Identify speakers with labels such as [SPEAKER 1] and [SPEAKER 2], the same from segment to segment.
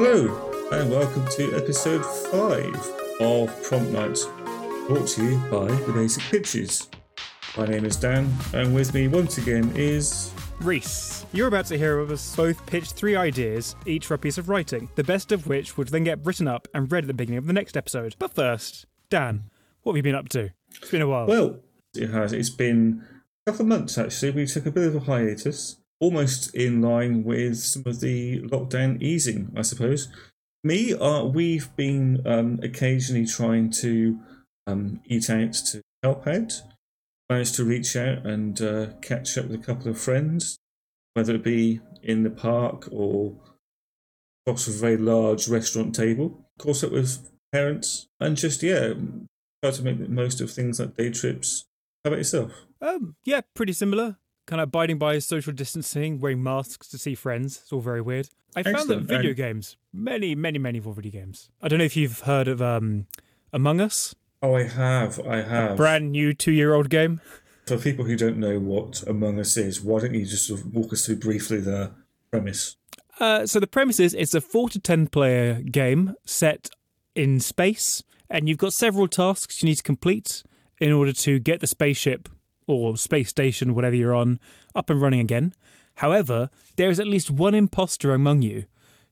[SPEAKER 1] Hello, and welcome to episode 5 of Prompt Night, brought to you by The Basic Pitches. My name is Dan, and with me once again is.
[SPEAKER 2] Rhys, you're about to hear of us both pitch three ideas, each for a piece of writing, the best of which would then get written up and read at the beginning of the next episode. But first, Dan, what have you been up to? It's been a while.
[SPEAKER 1] Well, it has. It's been a couple of months actually. We took a bit of a hiatus, almost in line with some of the lockdown easing, I suppose. Me, uh, we've been um, occasionally trying to um, eat out to help out. Managed to reach out and uh, catch up with a couple of friends, whether it be in the park or across a very large restaurant table. Caught up with parents and just yeah, try to make the most of things like day trips. How about yourself?
[SPEAKER 2] Um, yeah, pretty similar. Kind of abiding by social distancing, wearing masks to see friends. It's all very weird. I found that video games, many, many, many video games. I don't know if you've heard of um, Among Us,
[SPEAKER 1] Oh, I have, I have.
[SPEAKER 2] brand new two-year-old game.
[SPEAKER 1] For people who don't know what Among Us is, why don't you just sort of walk us through briefly the premise?
[SPEAKER 2] Uh, so the premise is it's a four to ten player game set in space, and you've got several tasks you need to complete in order to get the spaceship or space station, whatever you're on, up and running again. However, there is at least one imposter among you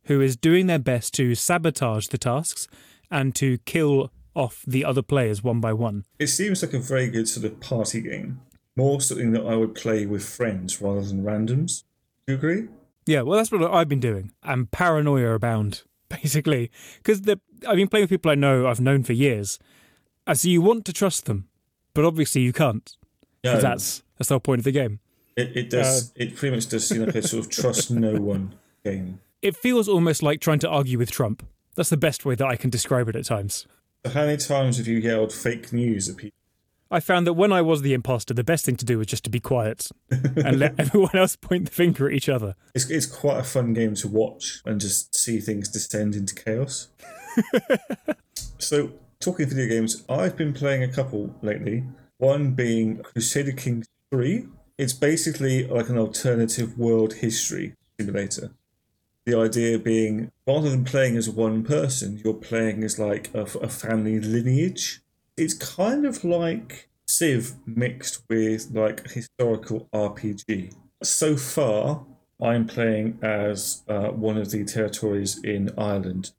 [SPEAKER 2] who is doing their best to sabotage the tasks and to kill off the other players one by one.
[SPEAKER 1] It seems like a very good sort of party game. More something that I would play with friends rather than randoms. Do you agree?
[SPEAKER 2] Yeah, well, that's what I've been doing. I'm paranoia abound, basically, because I've been playing with people I know I've known for years, and so you want to trust them, but obviously you can't,
[SPEAKER 1] No,
[SPEAKER 2] that's that's the whole point of the game.
[SPEAKER 1] it, it does. Uh, it pretty much does seem like a sort of trust no one game.
[SPEAKER 2] It feels almost like trying to argue with Trump. That's the best way that I can describe it at times.
[SPEAKER 1] How many times have you yelled fake news at people?
[SPEAKER 2] I found that when I was the imposter, the best thing to do was just to be quiet and let everyone else point the finger at each other.
[SPEAKER 1] It's, it's quite a fun game to watch and just see things descend into chaos. so, talking video games, I've been playing a couple lately. One being Crusader Kings 3. It's basically like an alternative world history simulator. The idea being, rather than playing as one person, you're playing as like a, a family lineage. It's kind of like Civ mixed with like historical RPG. So far, I'm playing as uh, one of the territories in Ireland,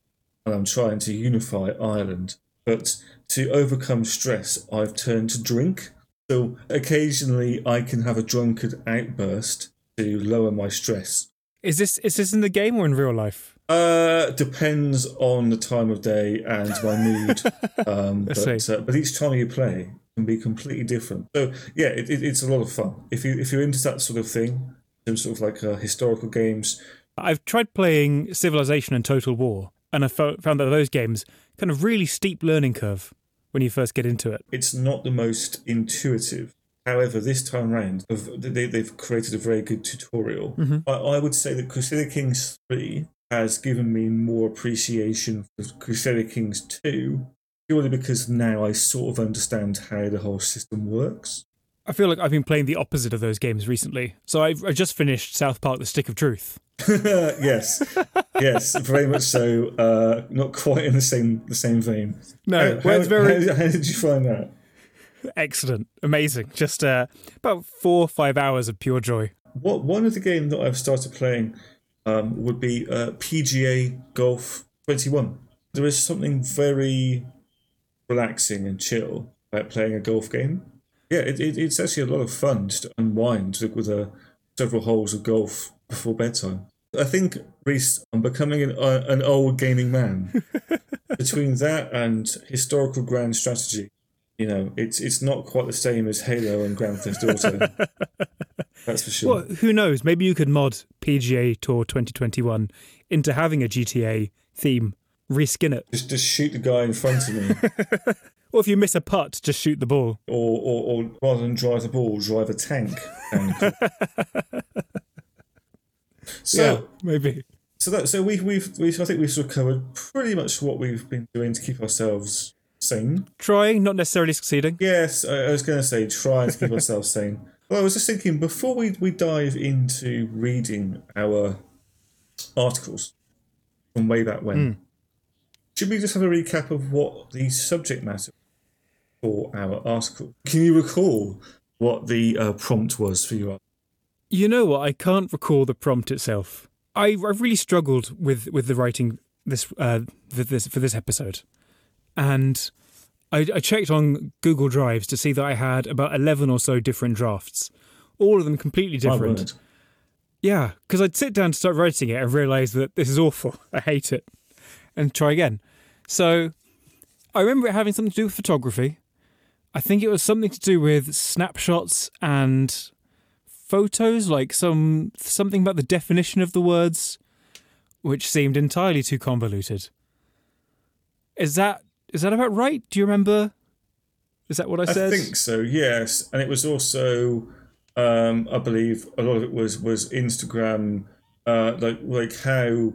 [SPEAKER 1] and I'm trying to unify Ireland. But to overcome stress, I've turned to drink. So occasionally, I can have a drunkard outburst to lower my stress.
[SPEAKER 2] Is this is this in the game or in real life?
[SPEAKER 1] Uh, depends on the time of day and my mood. Um, but uh, but each time you play can be completely different. So yeah, it, it, it's a lot of fun. If you if you're into that sort of thing, some sort of like uh, historical games.
[SPEAKER 2] I've tried playing Civilization and Total War, and I fo- found that those games kind of really steep learning curve when you first get into it.
[SPEAKER 1] It's not the most intuitive. However, this time round, they've- created a very good tutorial. Mm-hmm. I, I would say that Crusader Kings 3 has given me more appreciation for Crusader Kings 2, purely because now I sort of understand how the whole system works.
[SPEAKER 2] I feel like I've been playing the opposite of those games recently. So I've, I just finished South Park: The Stick of Truth.
[SPEAKER 1] yes, yes, very much so. Uh, not quite in the same the same vein.
[SPEAKER 2] No,
[SPEAKER 1] How-
[SPEAKER 2] well, it's
[SPEAKER 1] how-
[SPEAKER 2] very
[SPEAKER 1] how, how did you find that?
[SPEAKER 2] excellent, amazing. Just uh, about four or five hours of pure joy.
[SPEAKER 1] What one of the games that I've started playing um, would be uh, PGA Golf 21. There is something very relaxing and chill about playing a golf game. Yeah, it, it, it's actually a lot of fun just to unwind with uh, several holes of golf before bedtime. I think, Rhys, I'm becoming an, uh, an old gaming man. Between that and historical grand strategy, you know, it's it's not quite the same as Halo and Grand Theft Auto. That's for sure.
[SPEAKER 2] Well, who knows? Maybe you could mod PGA Tour 2021 into having a GTA theme. Reskin it.
[SPEAKER 1] Just just shoot the guy in front of me,
[SPEAKER 2] Or if you miss a putt, just shoot the ball.
[SPEAKER 1] or, or or rather than drive the ball, drive a tank. And so
[SPEAKER 2] maybe.
[SPEAKER 1] so that so we we've we I think we've sort of covered pretty much what we've been doing to keep ourselves sane.
[SPEAKER 2] Trying, not necessarily succeeding.
[SPEAKER 1] Yes, I, I was going to say try to keep ourselves sane. Well, I was just thinking before we we dive into reading our articles from way back when. Hmm. Should we just have a recap of what the subject matter for our article? Can you recall what the uh, prompt was for your
[SPEAKER 2] You know what? I can't recall the prompt itself. I I've really struggled with with the writing this uh for this for this episode, and I, I checked on Google Drives to see that I had about eleven or so different drafts, all of them completely different. Yeah, because I'd sit down to start writing it and realise that this is awful. I hate it, and try again. So I remember it having something to do with photography. I think it was something to do with snapshots and photos, like some something about the definition of the words, which seemed entirely too convoluted. Is that is that about right? Do you remember? Is that what I
[SPEAKER 1] I
[SPEAKER 2] said?
[SPEAKER 1] I think so, yes. And it was also, um, I believe, a lot of it was was Instagram, uh, like like how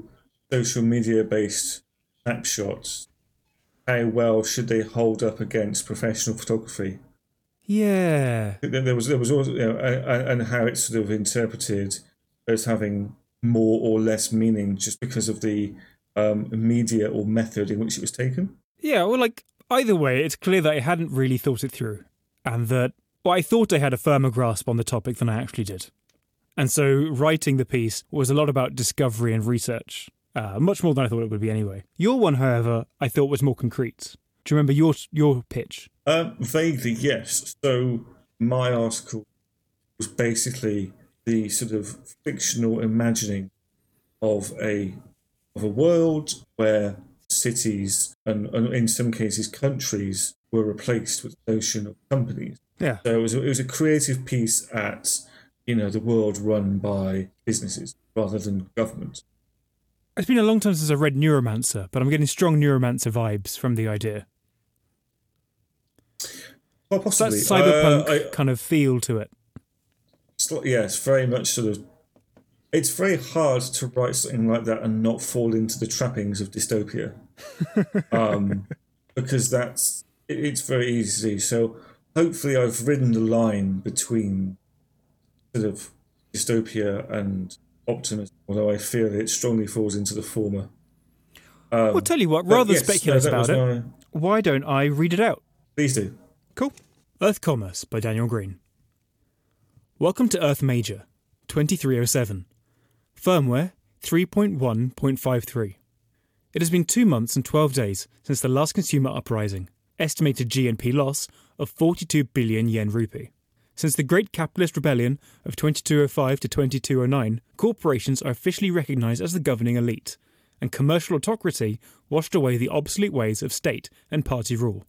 [SPEAKER 1] social media based snapshots, how well should they hold up against professional photography?
[SPEAKER 2] Yeah.
[SPEAKER 1] There was there was also you know, and, and how it's sort of interpreted as having more or less meaning just because of the um, media or method in which it was taken.
[SPEAKER 2] Yeah, well, like either way, it's clear that I hadn't really thought it through, and that well, I thought I had a firmer grasp on the topic than I actually did. And so, writing the piece was a lot about discovery and research, uh, much more than I thought it would be anyway. Your one, however, I thought was more concrete. Do you remember your your pitch?
[SPEAKER 1] Um, vaguely, yes. So my article was basically the sort of fictional imagining of a of a world where cities and, and in some cases countries were replaced with the notion of companies.
[SPEAKER 2] Yeah.
[SPEAKER 1] So it was a, it was a creative piece at you know the world run by businesses rather than government.
[SPEAKER 2] It's been a long time since I read Neuromancer, but I'm getting strong Neuromancer vibes from the idea.
[SPEAKER 1] Well, possibly.
[SPEAKER 2] that cyberpunk
[SPEAKER 1] Uh, I-
[SPEAKER 2] kind of feel to it.
[SPEAKER 1] Sli- yeah, it's very much sort of. It's very hard to write something like that and not fall into the trappings of dystopia, um, because that's it, it's very easy. So hopefully, I've ridden the line between sort of dystopia and optimism, although I feel it strongly falls into the former. Um,
[SPEAKER 2] Well, tell you what, rather
[SPEAKER 1] yes,
[SPEAKER 2] than
[SPEAKER 1] no,
[SPEAKER 2] speculate
[SPEAKER 1] that
[SPEAKER 2] about it,
[SPEAKER 1] my-
[SPEAKER 2] why don't I read it out?
[SPEAKER 1] Please do.
[SPEAKER 2] Cool. Earth Commerce by Daniel Green. Welcome to Earth Major, 2307. Firmware 3.1.53. It has been two months and 12 days since the last consumer uprising, estimated GNP loss of 42 billion yen rupee. Since the Great Capitalist Rebellion of 2205 to 2209, corporations are officially recognized as the governing elite, and commercial autocracy washed away the obsolete ways of state and party rule.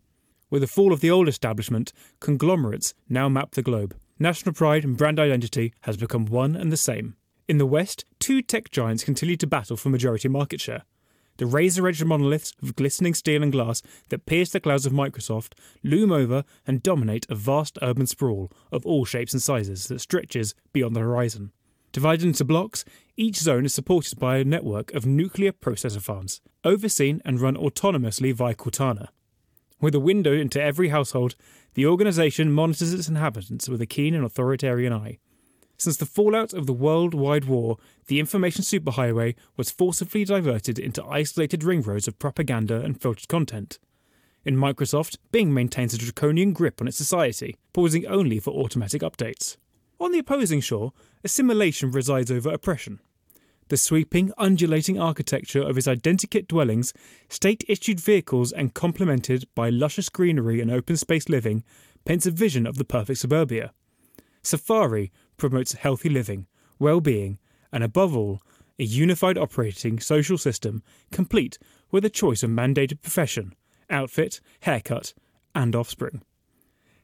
[SPEAKER 2] With the fall of the old establishment, conglomerates now map the globe. National pride and brand identity has become one and the same. In the West, two tech giants continue to battle for majority market share. The razor edged monoliths of glistening steel and glass that pierce the clouds of Microsoft loom over and dominate a vast urban sprawl of all shapes and sizes that stretches beyond the horizon. Divided into blocks, each zone is supported by a network of nuclear processor farms, overseen and run autonomously via Cortana. With a window into every household, the organisation monitors its inhabitants with a keen and authoritarian eye. Since the fallout of the World Wide War, the information superhighway was forcibly diverted into isolated ring roads of propaganda and filtered content. In Microsoft, Bing maintains a draconian grip on its society, pausing only for automatic updates. On the opposing shore, assimilation resides over oppression. The sweeping, undulating architecture of its identikit dwellings, state issued vehicles, and complemented by luscious greenery and open space living, paints a vision of the perfect suburbia. Safari promotes healthy living, well being, and above all, a unified operating social system complete with a choice of mandated profession, outfit, haircut, and offspring.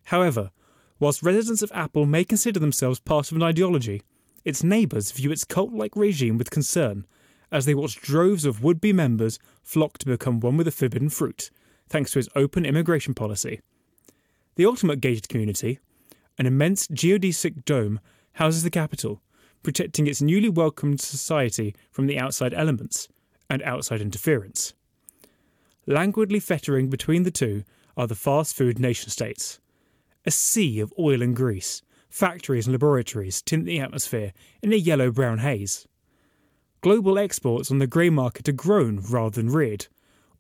[SPEAKER 2] However, whilst residents of Apple may consider themselves part of an ideology, its neighbours view its cult like regime with concern as they watch droves of would be members flock to become one with the forbidden fruit, thanks to its open immigration policy. The ultimate gated community, an immense geodesic dome, houses the capital, protecting its newly welcomed society from the outside elements and outside interference. Languidly fettering between the two are the fast food nation states. A sea of oil and grease, factories and laboratories tint the atmosphere in a yellow brown haze. global exports on the grey market are grown rather than reared.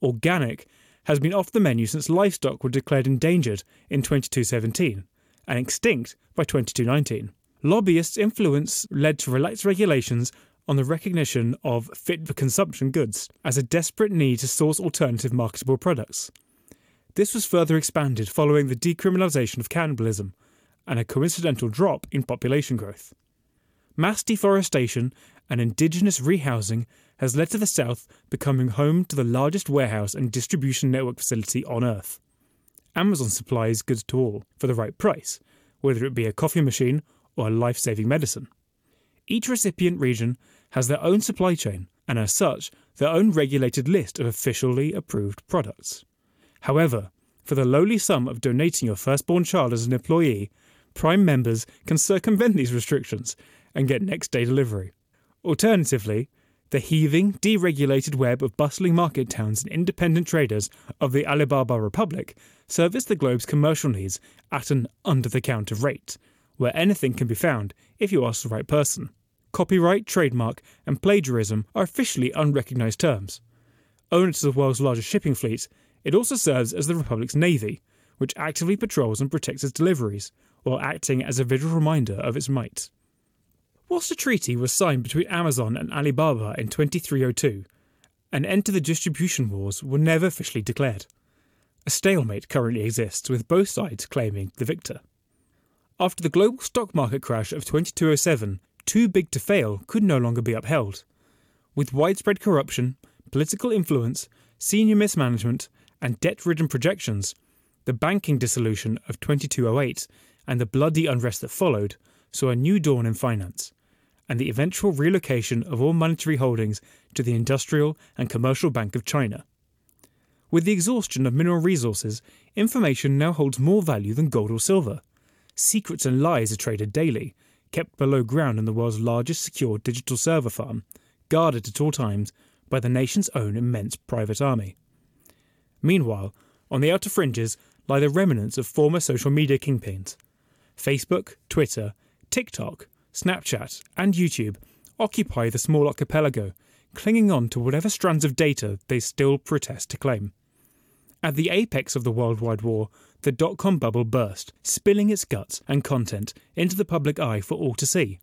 [SPEAKER 2] Organic has been off the menu since livestock were declared endangered in 2217 and extinct by 2219. Lobbyists' influence led to relaxed regulations on the recognition of fit for consumption goods as a desperate need to source alternative marketable products. This was further expanded following the decriminalisation of cannibalism and a coincidental drop in population growth. Mass deforestation and indigenous rehousing has led to the South becoming home to the largest warehouse and distribution network facility on Earth. Amazon supplies goods to all for the right price, whether it be a coffee machine or life saving medicine. Each recipient region has their own supply chain and, as such, their own regulated list of officially approved products. However, for the lowly sum of donating your firstborn child as an employee, Prime members can circumvent these restrictions and get next day delivery. Alternatively, the heaving, deregulated web of bustling market towns and independent traders of the Alibaba Republic service the globe's commercial needs at an under the counter rate, where anything can be found if you ask the right person. Copyright, trademark, and plagiarism are officially unrecognised terms. Owner to the world's largest shipping fleet, it also serves as the Republic's navy, which actively patrols and protects its deliveries, while acting as a visual reminder of its might. Whilst a treaty was signed between Amazon and Alibaba in 2302, an end to the distribution wars were never officially declared. A stalemate currently exists, with both sides claiming the victor. After the global stock market crash of 2207, too big to fail could no longer be upheld. With widespread corruption, political influence, senior mismanagement, and debt ridden projections, the banking dissolution of 2208 and the bloody unrest that followed saw a new dawn in finance and the eventual relocation of all monetary holdings to the Industrial and Commercial Bank of China. With the exhaustion of mineral resources, information now holds more value than gold or silver. Secrets and lies are traded daily, kept below ground in the world's largest secure digital server farm, guarded at all times by the nation's own immense private army. Meanwhile, on the outer fringes lie the remnants of former social media kingpins. Facebook, Twitter, TikTok, Snapchat, and YouTube occupy the small archipelago, clinging on to whatever strands of data they still protest to claim. At the apex of the worldwide war, the dot com bubble burst, spilling its guts and content into the public eye for all to see.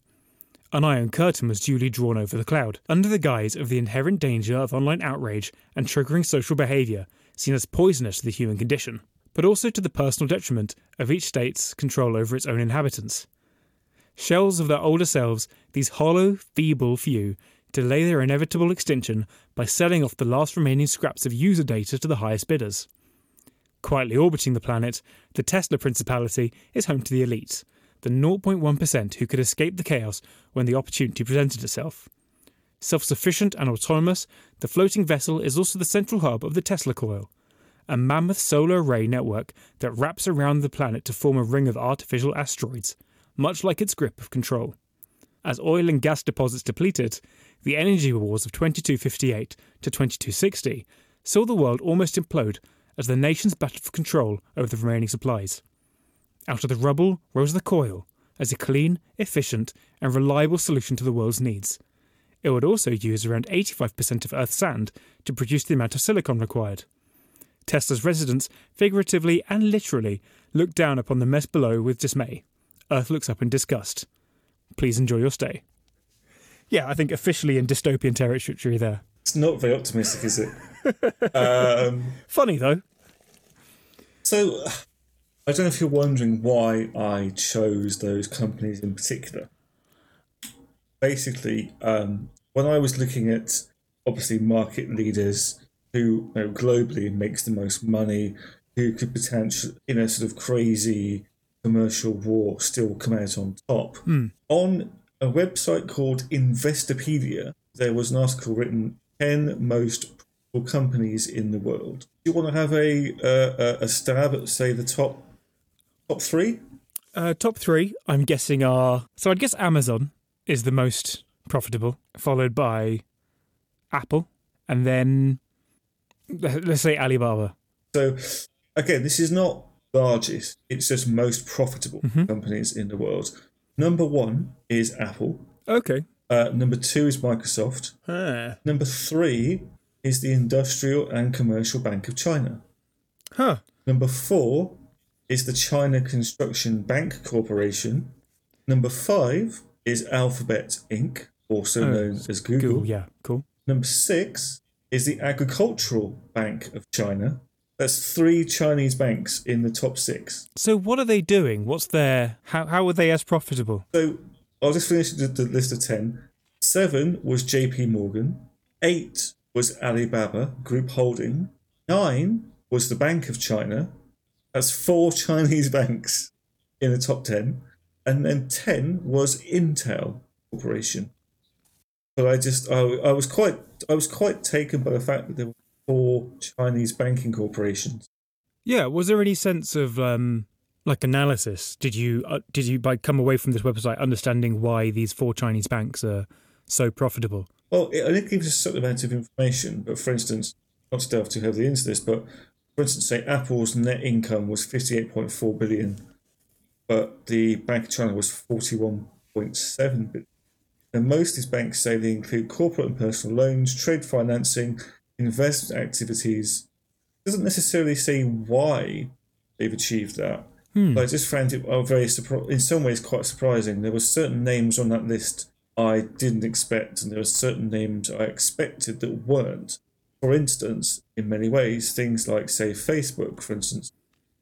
[SPEAKER 2] An iron curtain was duly drawn over the cloud, under the guise of the inherent danger of online outrage and triggering social behaviour seen as poisonous to the human condition, but also to the personal detriment of each state's control over its own inhabitants shells of their older selves, these hollow, feeble few delay their inevitable extinction by selling off the last remaining scraps of user data to the highest bidders. Quietly orbiting the planet, the Tesla Principality is home to the elite, the 0.1% who could escape the chaos when the opportunity presented itself. Self sufficient and autonomous, the floating vessel is also the central hub of the Tesla coil, a mammoth solar array network that wraps around the planet to form a ring of artificial asteroids, much like its grip of control. As oil and gas deposits depleted, the energy wars of 2258 to 2260 saw the world almost implode as the nations battled for control over the remaining supplies. Out of the rubble rose the coil as a clean, efficient, and reliable solution to the world's needs. It would also use around 85% of Earth's sand to produce the amount of silicon required. Tesla's residents, figuratively and literally, looked down upon the mess below with dismay. Earth looks up in disgust. Please enjoy your stay. Yeah, I think officially in dystopian territory there.
[SPEAKER 1] It's not very optimistic, is it? um,
[SPEAKER 2] Funny though.
[SPEAKER 1] so, I don't know if you're wondering why I chose those companies in particular. Basically, um, when I was looking at obviously market leaders who you know, globally makes the most money, who could potentially, in a sort of crazy commercial war, still come out on top. On a website called Investopedia, there was an article written 10 most profitable companies in the world. Do you want to have a, uh, a, stab at, say, the top top three?
[SPEAKER 2] Uh, top three, I'm guessing are so. I'd guess Amazon is the most profitable, followed by Apple, and then let's say Alibaba.
[SPEAKER 1] So, again, this is not largest, it's just most profitable companies in the world. Number one is Apple.
[SPEAKER 2] Okay.
[SPEAKER 1] Uh, number two is Microsoft.
[SPEAKER 2] Huh.
[SPEAKER 1] Number three is the Industrial and Commercial Bank of China.
[SPEAKER 2] Huh.
[SPEAKER 1] Number four is the China Construction Bank Corporation. Number five is Alphabet Inc., also
[SPEAKER 2] Oh,
[SPEAKER 1] known as Google.
[SPEAKER 2] Google. Yeah. Cool.
[SPEAKER 1] Number six is the Agricultural Bank of China. That's three Chinese banks in the top six.
[SPEAKER 2] So what are they doing? What's their how how are they as profitable?
[SPEAKER 1] So I'll just finish the, the list of 10. Seven was JP Morgan. Eight was Alibaba Group Holding. Nine was the Bank of China. That's four Chinese banks in the top 10. And then 10 was Intel Corporation. But I just, I, I was quite, I was quite taken by the fact that there were four Chinese banking corporations.
[SPEAKER 2] Yeah. Was there any sense of um like analysis? Did you uh, did you by come away from this website understanding why these four Chinese banks are so profitable?
[SPEAKER 1] Well, it only gives us a certain amount of information. But for instance, not to delve too heavily into this, but for instance, say Apple's net income was 58.4 billion, but the Bank of China was 41.7 billion. And most of these banks say they include corporate and personal loans, trade financing, investment activities. It doesn't necessarily say why they've achieved that. But I just found it uh, very in some ways quite surprising. There were certain names on that list I didn't expect, and there were certain names I expected that weren't. For instance, in many ways, things like say Facebook, for instance,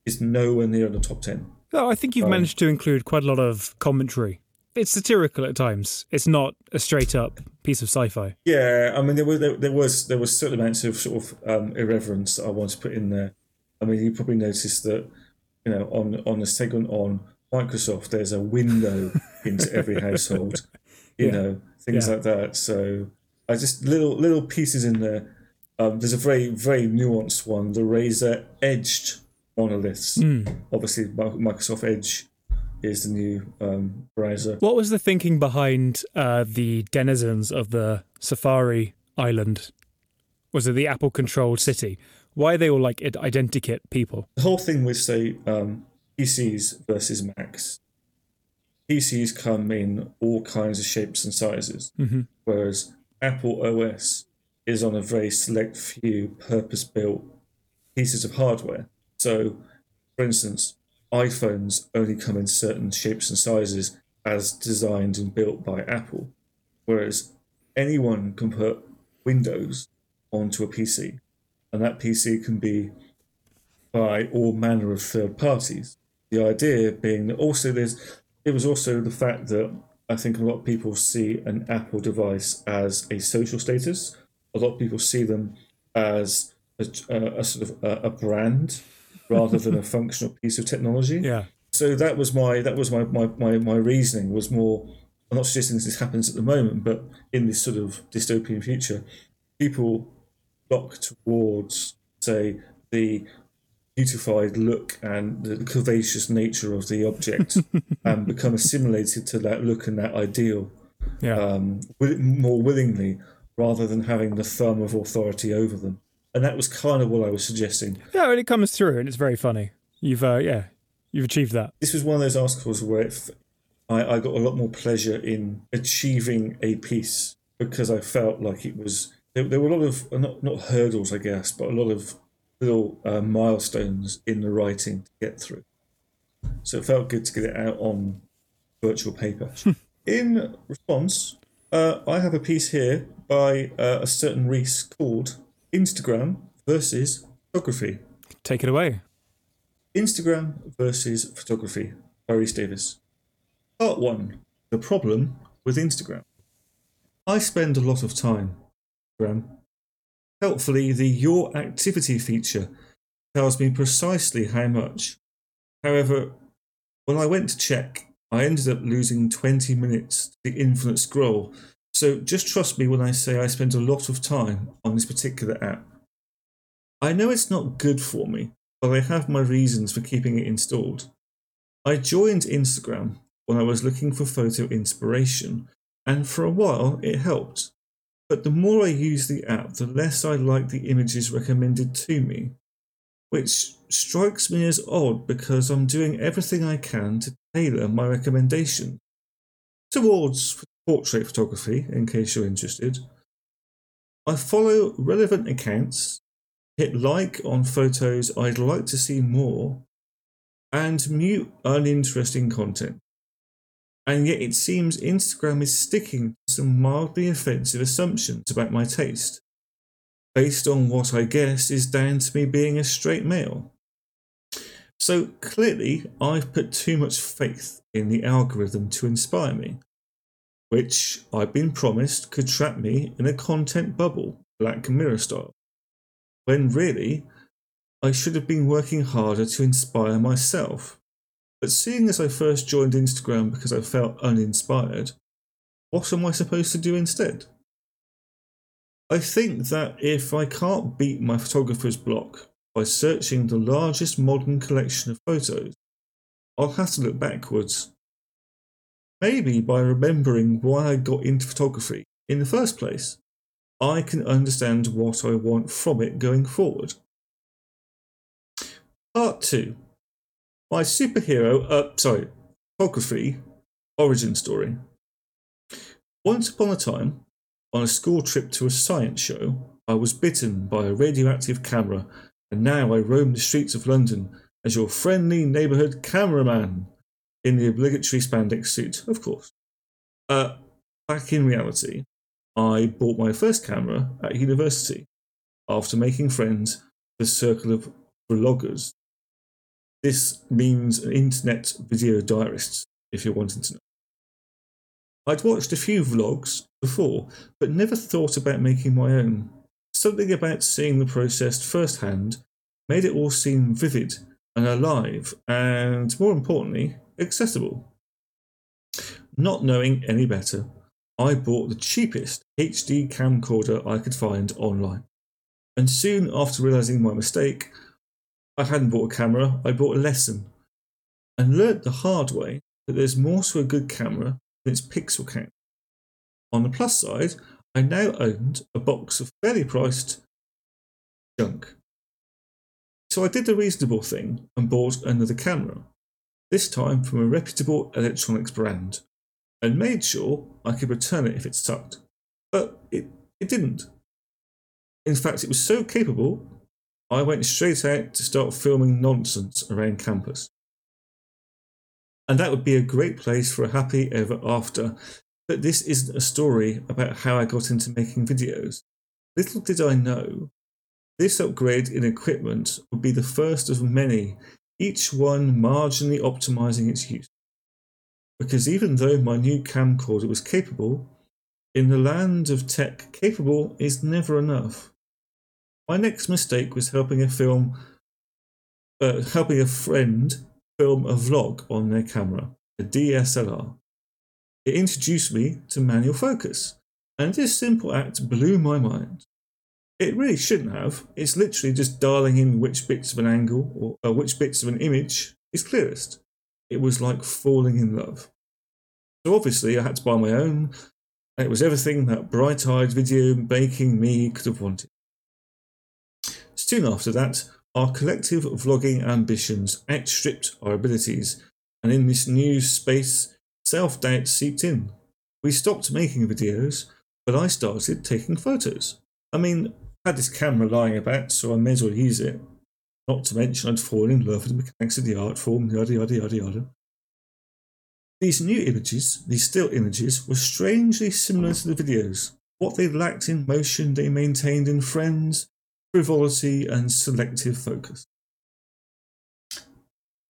[SPEAKER 1] is nowhere near the top ten.
[SPEAKER 2] Oh, I think you've
[SPEAKER 1] Um,
[SPEAKER 2] managed to include quite a lot of commentary. It's satirical at times. It's not a straight up piece of sci-fi.
[SPEAKER 1] Yeah, I mean there was there, there was there was certain amounts of sort of um, irreverence that I wanted to put in there. I mean you probably noticed that you know on on the segment on Microsoft there's a window into every household, you
[SPEAKER 2] Yeah.
[SPEAKER 1] know things
[SPEAKER 2] Yeah.
[SPEAKER 1] like that. So I just little little pieces in there. Um, there's a very very nuanced one, the Razer edged monoliths. Obviously Microsoft Edge is the new um, browser.
[SPEAKER 2] What was the thinking behind uh, the denizens of the Safari Island? Was it the Apple controlled city? Why are they all like id- identikit people?
[SPEAKER 1] the whole thing with say um, PCs versus Macs. PCs come in all kinds of shapes and sizes, whereas Apple OS is on a very select few purpose-built pieces of hardware. So, for instance, iPhones only come in certain shapes and sizes as designed and built by Apple, whereas anyone can put Windows onto a PC, and that PC can be by all manner of third parties. The idea being that also there's it was also the fact that I think a lot of people see an Apple device as a social status. A lot of people see them as a, a, a sort of a, a brand rather than a functional piece of technology.
[SPEAKER 2] Yeah.
[SPEAKER 1] So that was my that was my, my, my, my reasoning was more I'm not suggesting this happens at the moment, but in this sort of dystopian future, people flock towards say the beautified look and the curvaceous nature of the object and become assimilated to that look and that ideal
[SPEAKER 2] Yeah.
[SPEAKER 1] um, more willingly rather than having the thumb of authority over them. And that was kind of what I was suggesting.
[SPEAKER 2] yeah, and it comes through and it's very funny. You've, uh, yeah, you've achieved that.
[SPEAKER 1] This was one of those articles where it I got a lot more pleasure in achieving a piece because I felt like it was there, there were a lot of uh, not not hurdles, I guess, but a lot of little uh, milestones in the writing to get through. So it felt good to get it out on virtual paper. in response, uh, I have a piece here by uh, a certain Rhys called Instagram versus photography.
[SPEAKER 2] Take it away.
[SPEAKER 1] Instagram versus photography by Rhys Davis. Part 1 The problem with Instagram. I spend a lot of time Instagram. Helpfully, the Your Activity feature tells me precisely how much. However, when I went to check, I ended up losing 20 minutes to the infinite scroll. So just trust me when I say I spend a lot of time on this particular app. I know it's not good for me, but I have my reasons for keeping it installed. I joined Instagram when I was looking for photo inspiration, and for a while it helped. But the more I use the app, the less I like the images recommended to me, which strikes me as odd because I'm doing everything I can to tailor my recommendation towards portrait photography, in case you're interested. I follow relevant accounts, hit like on photos I'd like to see more, and mute uninteresting content. And yet it seems Instagram is sticking to some mildly offensive assumptions about my taste, based on what I guess is down to me being a straight male. So clearly, I've put too much faith in the algorithm to inspire me, which I've been promised could trap me in a content bubble, Black Mirror style, when really, I should have been working harder to inspire myself. But seeing as I first joined Instagram because I felt uninspired, what am I supposed to do instead? I think that if I can't beat my photographer's block by searching the largest modern collection of photos, I'll have to look backwards. Maybe by remembering why I got into photography in the first place, I can understand what I want from it going forward. Part 2 My superhero, uh, sorry, photography origin story. Once upon a time, on a school trip to a science show, I was bitten by a radioactive camera, and now I roam the streets of London as your friendly neighbourhood cameraman in the obligatory spandex suit, of course. Uh, back in reality, I bought my first camera at university after making friends with a circle of vloggers this means an internet video diarist, if you're wanting to know. I'd watched a few vlogs before, but never thought about making my own. Something about seeing the process firsthand made it all seem vivid and alive, and more importantly, accessible. Not knowing any better, I bought the cheapest HD camcorder I could find online. And soon after realizing my mistake, I hadn't bought a camera, I bought a lesson and learnt the hard way that there's more to a good camera than its pixel count. On the plus side, I now owned a box of fairly priced junk. So I did the reasonable thing and bought another camera, this time from a reputable electronics brand, and made sure I could return it if it sucked. But it, it didn't. In fact, it was so capable I went straight out to start filming nonsense around campus. And that would be a great place for a happy ever after. But this isn't a story about how I got into making videos. Little did I know, this upgrade in equipment would be the first of many, each one marginally optimizing its use. Because even though my new camcorder was capable, in the land of tech, capable is never enough. My next mistake was helping a film, uh, helping a friend film a vlog on their camera, a DSLR. It introduced me to manual focus, and this simple act blew my mind. It really shouldn't have. It's literally just dialing in which bits of an angle or uh, which bits of an image is clearest. It was like falling in love. So obviously, I had to buy my own, it was everything that bright eyed video making me could have wanted. Soon after that, our collective vlogging ambitions outstripped our abilities, and in this new space, self doubt seeped in. We stopped making videos, but I started taking photos. I mean, I had this camera lying about, so I may as well use it. Not to mention, I'd fallen in love with the mechanics of the art form, yada yada yada yada. These new images, these still images, were strangely similar to the videos. What they lacked in motion, they maintained in friends, frivolity, and selective focus.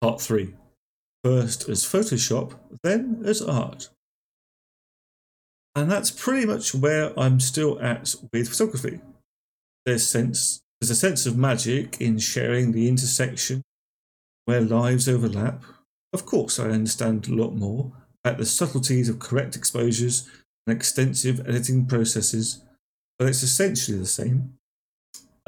[SPEAKER 1] Part 3 First as Photoshop, then as art. And that's pretty much where I'm still at with photography. There's sense there's a sense of magic in sharing the intersection where lives overlap. Of course, I understand a lot more about the subtleties of correct exposures and extensive editing processes, but it's essentially the same.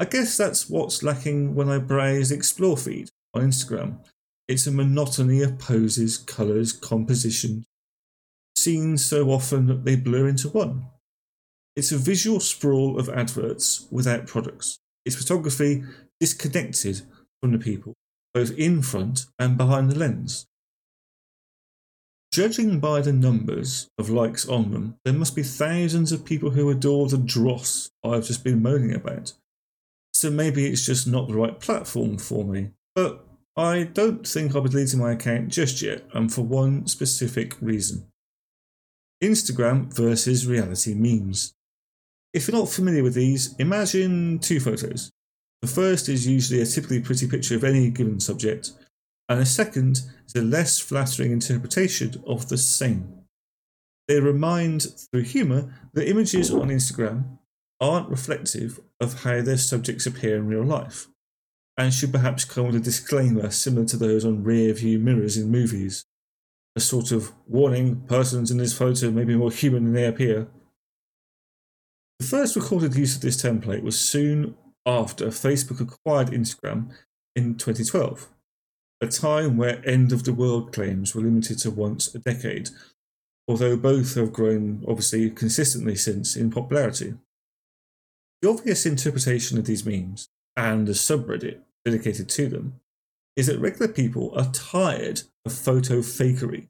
[SPEAKER 1] I guess that's what's lacking when I browse Explore feed on Instagram. It's a monotony of poses, colours, composition, seen so often that they blur into one. It's a visual sprawl of adverts without products. It's photography disconnected from the people, both in front and behind the lens. judging by the numbers of likes on them, there must be thousands of people who adore the dross I've just been moaning about. So maybe it's just not the right platform for me. But I don't think I'll be deleting my account just yet, and for one specific reason Instagram versus reality memes. If you're not familiar with these, imagine two photos. The first is usually a typically pretty picture of any given subject, and the second is a less flattering interpretation of the same. They remind, through humour, that images on Instagram aren't reflective of how their subjects appear in real life, and should perhaps come with a disclaimer similar to those on rear view mirrors in movies. A sort of warning persons in this photo may be more human than they appear. The first recorded use of this template was soon after Facebook acquired Instagram in 2012, a time where end of the world claims were limited to once a decade, although both have grown obviously consistently since in popularity. The obvious interpretation of these memes and the subreddit dedicated to them is that regular people are tired of photo fakery.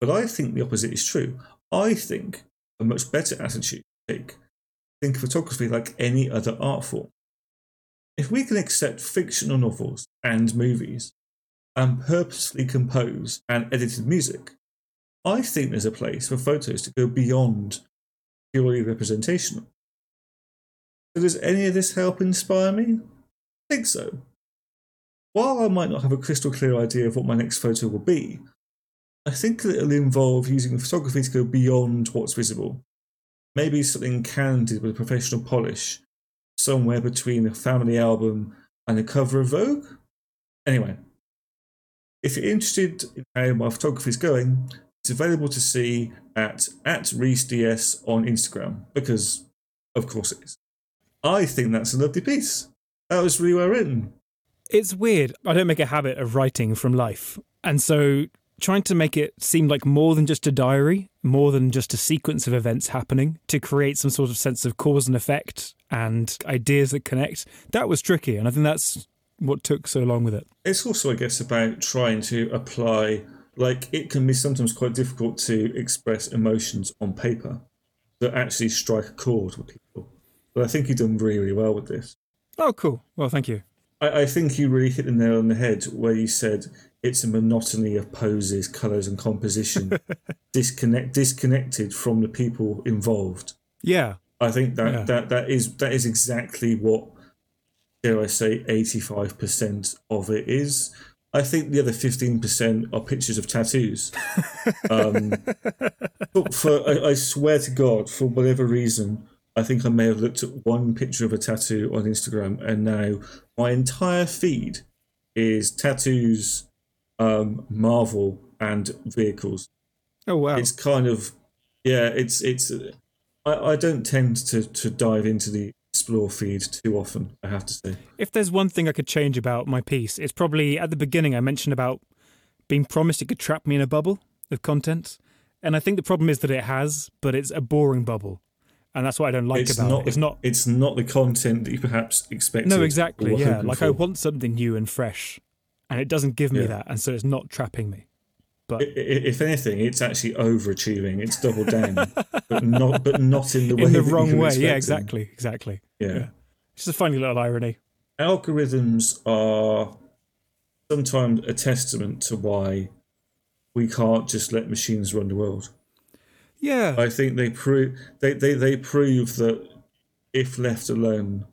[SPEAKER 1] But I think the opposite is true. I think a much better attitude to take think photography like any other art form. If we can accept fictional novels and movies and purposely compose and edited music, I think there's a place for photos to go beyond purely representational. Does any of this help inspire me? I think so. While I might not have a crystal clear idea of what my next photo will be, I think that it'll involve using photography to go beyond what's visible. Maybe something candid with a professional polish, somewhere between a family album and a cover of Vogue. Anyway, if you're interested in how my photography is going, it's available to see at at RhysDS on Instagram because, of course, it is. I think that's a lovely piece. That was really well written.
[SPEAKER 2] It's weird. I don't make a habit of writing from life. And so trying to make it seem like more than just a diary, more than just a sequence of events happening to create some sort of sense of cause and effect and ideas that connect, that was tricky. And I think that's what took so long with it.
[SPEAKER 1] It's also, I guess, about trying to apply, like, it can be sometimes quite difficult to express emotions on paper that actually strike a chord with people. But I think you've done really, really well with this.
[SPEAKER 2] Oh, cool. Well, thank you.
[SPEAKER 1] I, I think you really hit the nail on the head where you said it's a monotony of poses, colours, and composition, disconnect disconnected from the people involved.
[SPEAKER 2] Yeah,
[SPEAKER 1] I think that
[SPEAKER 2] Yeah.
[SPEAKER 1] that that is that is exactly what dare I say eighty five percent of it is. I think the other fifteen percent are pictures of tattoos. um, but for I, I swear to God, for whatever reason, I think I may have looked at one picture of a tattoo on Instagram, and now my entire feed is tattoos, um, Marvel, and vehicles.
[SPEAKER 2] Oh wow.
[SPEAKER 1] It's kind of yeah. It's it's. I, I don't tend to to dive into the explore feed too often. I have to say.
[SPEAKER 2] If there's one thing I could change about my piece, it's probably at the beginning I mentioned about being promised it could trap me in a bubble of content. And I think the problem is that it has, but it's a boring bubble. And that's what I don't like
[SPEAKER 1] it's
[SPEAKER 2] about
[SPEAKER 1] not.
[SPEAKER 2] it. It's not
[SPEAKER 1] It's not the content that you perhaps expected.
[SPEAKER 2] No, exactly. Yeah. Like
[SPEAKER 1] for.
[SPEAKER 2] I want something new and fresh. And it doesn't give me
[SPEAKER 1] Yeah.
[SPEAKER 2] that, and so it's not trapping me. But
[SPEAKER 1] If anything, it's actually overachieving. It's double down, but not but not in the way
[SPEAKER 2] in the wrong way. Yeah, exactly. Exactly.
[SPEAKER 1] Yeah.
[SPEAKER 2] Yeah. It's just a funny little irony.
[SPEAKER 1] algorithms are sometimes a testament to why we can't just let machines run the world.
[SPEAKER 2] Yeah.
[SPEAKER 1] I think they prove they, they, they prove that if left alone,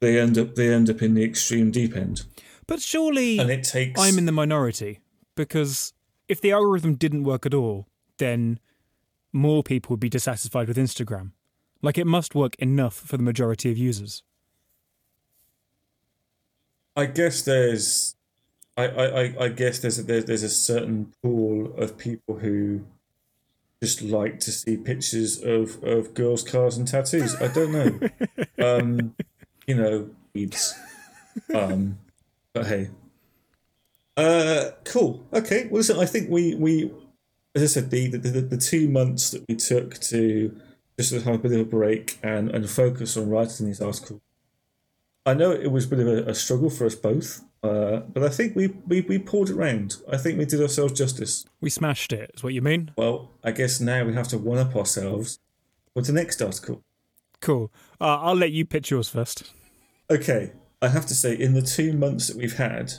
[SPEAKER 1] they end up they end up in the extreme deep end,
[SPEAKER 2] But surely
[SPEAKER 1] and it takes.
[SPEAKER 2] I'm in the minority because if the algorithm didn't work at all, then more people would be dissatisfied with Instagram. Like it must work enough for the majority of users.
[SPEAKER 1] I guess there's, I, I, I- guess there's a, there's there's a certain pool of people who just like to see pictures of of girls' cars and tattoos. I don't know, um, you know, weeds. Um, but hey, uh, cool. Okay, well, listen, I think we we, as I said, the the, the, the two months that we took to just of have a bit of a break and and focus on writing these articles. I know it was a bit of a, a struggle for us both. Uh, but I think we, we we pulled it round. I think we did ourselves justice.
[SPEAKER 2] We smashed it, is what you mean?
[SPEAKER 1] Well, I guess now we have to one up ourselves with the next article.
[SPEAKER 2] Cool. Uh, I'll let you pitch yours first.
[SPEAKER 1] Okay, I have to say, in the two months that we've had,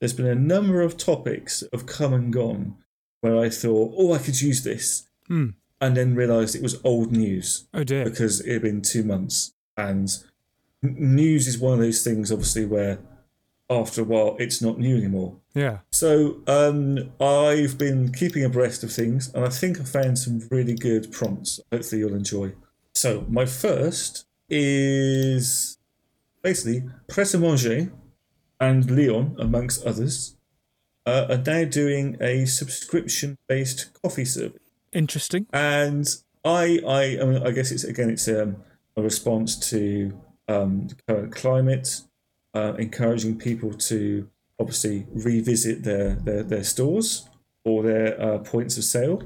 [SPEAKER 1] there's been a number of topics that have come and gone where I thought, oh, I could use this,
[SPEAKER 2] Hmm.
[SPEAKER 1] and then realised it was old news
[SPEAKER 2] Oh dear.
[SPEAKER 1] because it had been two months. And n- news is one of those things, obviously, where after a while it's not new anymore.
[SPEAKER 2] Yeah.
[SPEAKER 1] So um, I've been keeping abreast of things, and I think I found some really good prompts. Hopefully, you'll enjoy. So my first is basically Pret a Manger and Leon, amongst others, uh, are now doing a subscription-based coffee service,
[SPEAKER 2] Interesting.
[SPEAKER 1] and I, I, I, mean, I guess it's again, it's um, a response to um, the current climate, uh, encouraging people to obviously revisit their their, their stores or their uh, points of sale.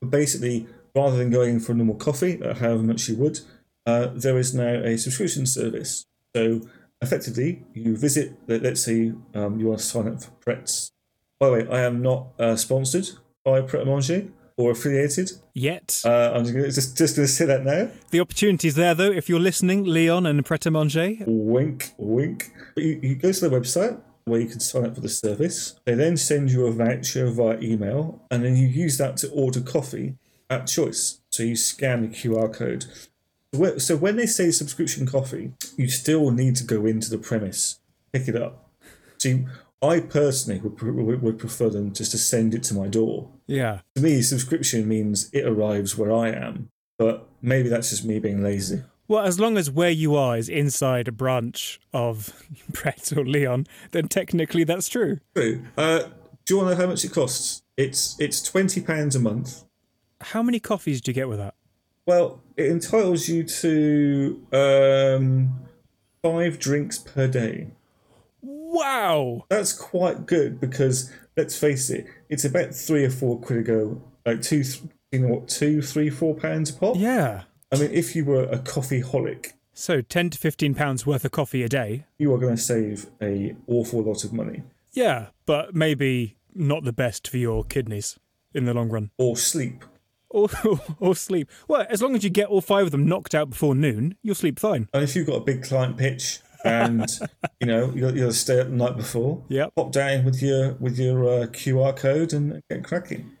[SPEAKER 1] But basically, rather than going for a normal coffee, uh, however much you would, uh, there is now a subscription service. So effectively, you visit. let- Let's say um, you want to sign up for Pretz. By the way, I am not uh, sponsored by Pret a Manger or affiliated.
[SPEAKER 2] Yet.
[SPEAKER 1] Uh, I'm just gonna, just, just going to say that now.
[SPEAKER 2] the opportunity's there, though, if you're listening, Leon and Pret a Manger.
[SPEAKER 1] Wink, wink. But you, you go to the website where you can sign up for the service. They then send you a voucher via email, and then you use that to order coffee at choice. So you scan the QR code. So when they say subscription coffee, you still need to go into the premise, pick it up. See, I personally would, would prefer them just to send it to my door.
[SPEAKER 2] Yeah.
[SPEAKER 1] To me, subscription means it arrives where I am, but maybe that's just me being lazy.
[SPEAKER 2] Well, as long as where you are is inside a branch of Pret or Leon, then technically that's true.
[SPEAKER 1] True. Uh, do you want to know how much it costs? It's it's twenty pounds a month.
[SPEAKER 2] How many coffees do you get with that?
[SPEAKER 1] Well, it entitles you to um, five drinks per day.
[SPEAKER 2] Wow.
[SPEAKER 1] That's quite good because let's face it, it's about three or four quid a go. Like two, you know what, two, three, four pounds a pop.
[SPEAKER 2] Yeah.
[SPEAKER 1] I mean, if you were a coffee holic,
[SPEAKER 2] So 10 to 15 pounds worth of coffee a day.
[SPEAKER 1] you are going to save a awful lot of money
[SPEAKER 2] Yeah, but maybe not the best for your kidneys in the long run.
[SPEAKER 1] or sleep.
[SPEAKER 2] Or, or sleep. Well, as long as you get all five of them knocked out before noon, you'll sleep fine.
[SPEAKER 1] And if you've got a big client pitch and you know you got to stay up the night before,
[SPEAKER 2] Yeah.
[SPEAKER 1] pop down with your with your uh, QR code and get cracking.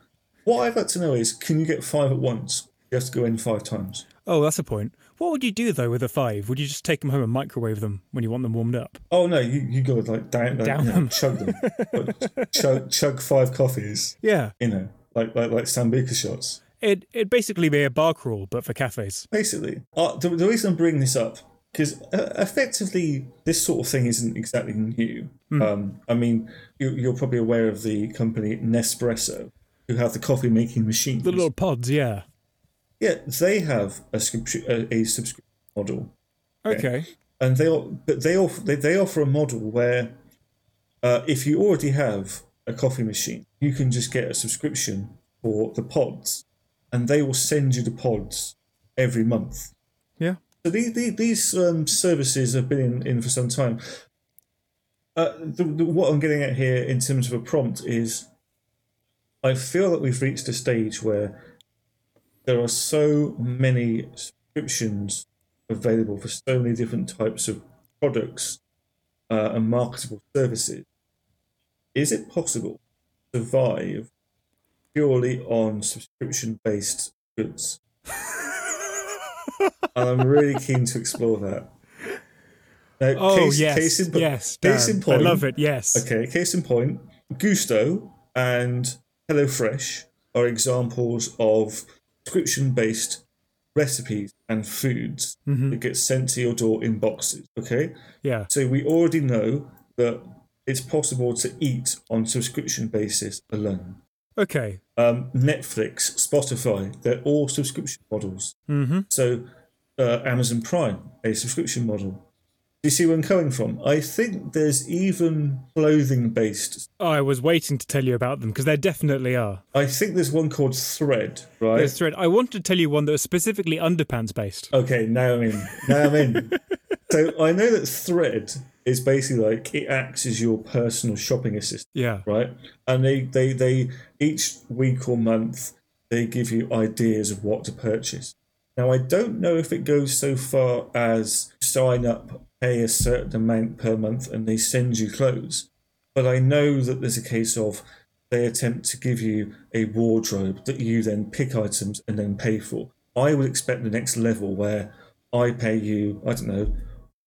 [SPEAKER 1] What I'd like to know is, can you get five at once? You have to go in five times.
[SPEAKER 2] Oh, that's a point. What would you do though with the five? Would you just take them home and microwave them when you want them warmed up?
[SPEAKER 1] Oh no, you you to like down, like,
[SPEAKER 2] Down
[SPEAKER 1] you know,
[SPEAKER 2] them.
[SPEAKER 1] chug them, Like, chug chug five coffees.
[SPEAKER 2] Yeah,
[SPEAKER 1] You know, like like like sambuca shots.
[SPEAKER 2] it it'd basically be a bar crawl, but for cafes.
[SPEAKER 1] Basically, uh, the, the reason I'm bringing this up because uh, effectively this sort of thing isn't exactly new. Um, I mean, you, you're probably aware of the company Nespresso, who have the coffee making machines.
[SPEAKER 2] The little pods, yeah.
[SPEAKER 1] Yeah, they have a, a, a subscription model,
[SPEAKER 2] Okay.
[SPEAKER 1] and they but they offer they, they offer a model where uh, if you already have a coffee machine, you can just get a subscription for the pods, and they will send you the pods every month.
[SPEAKER 2] Yeah.
[SPEAKER 1] So these these, these um, services have been in, in for some time. Uh, the, the, what I'm getting at here in terms of a prompt is, I feel that we've reached a stage where there are so many subscriptions available for so many different types of products uh, and marketable services. Is it possible to survive purely on subscription-based goods? and I'm really keen to explore that. Now,
[SPEAKER 2] Oh
[SPEAKER 1] case,
[SPEAKER 2] yes,
[SPEAKER 1] case in,
[SPEAKER 2] yes.
[SPEAKER 1] case
[SPEAKER 2] Dan.
[SPEAKER 1] in point,
[SPEAKER 2] I love it. Yes.
[SPEAKER 1] Okay, case in point, Gousto and HelloFresh are examples of subscription based recipes and foods mm-hmm. that get sent to your door in boxes. Okay,
[SPEAKER 2] Yeah.
[SPEAKER 1] so we already know that it's possible to eat on subscription basis alone.
[SPEAKER 2] Okay.
[SPEAKER 1] Um, Netflix, Spotify, they're all subscription models.
[SPEAKER 2] Mm-hmm.
[SPEAKER 1] So uh, Amazon Prime, a subscription model. Do you see where I'm coming from? I think there's even clothing based.
[SPEAKER 2] I was waiting to tell you about them because there definitely are.
[SPEAKER 1] I think there's one called Thread, right?
[SPEAKER 2] There's thread. I wanted to tell you one that was specifically underpants based.
[SPEAKER 1] Okay, now I'm in. Now I'm in. so I know that Thread is basically like it acts as your personal shopping assistant,
[SPEAKER 2] Yeah.
[SPEAKER 1] right? And they, they, they each week or month they give you ideas of what to purchase. Now I don't know if it goes so far as sign up, pay a certain amount per month, and they send you clothes. But I know that there's a case of they attempt to give you a wardrobe that you then pick items and then pay for. I would expect the next level where I pay you, I don't know,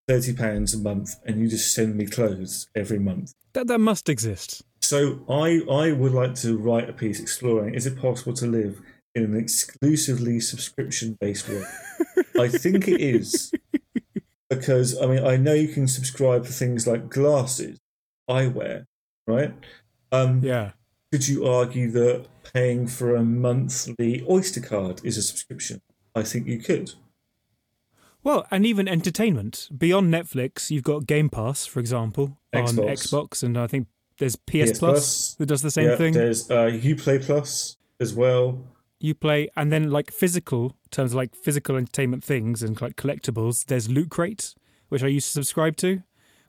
[SPEAKER 1] thirty pounds a month, and you just send me clothes every month.
[SPEAKER 2] That that must exist.
[SPEAKER 1] So I I would like to write a piece exploring is it possible to live in an exclusively subscription based world? I think it is. Because I mean I know you can subscribe for things like glasses, eyewear, right? Um
[SPEAKER 2] Yeah.
[SPEAKER 1] could you argue that paying for a monthly Oyster card is a subscription? I think you could.
[SPEAKER 2] Well, and even entertainment. Beyond Netflix, you've got Game Pass, for example, on
[SPEAKER 1] Xbox.
[SPEAKER 2] Xbox, and I think there's PS,
[SPEAKER 1] PS
[SPEAKER 2] Plus
[SPEAKER 1] Plus.
[SPEAKER 2] that does the same
[SPEAKER 1] yeah,
[SPEAKER 2] thing.
[SPEAKER 1] There's uh, UPlay Plus as well.
[SPEAKER 2] UPlay, and then like physical, in terms of like physical entertainment things and like collectibles, there's Loot Crate, which I used to subscribe to,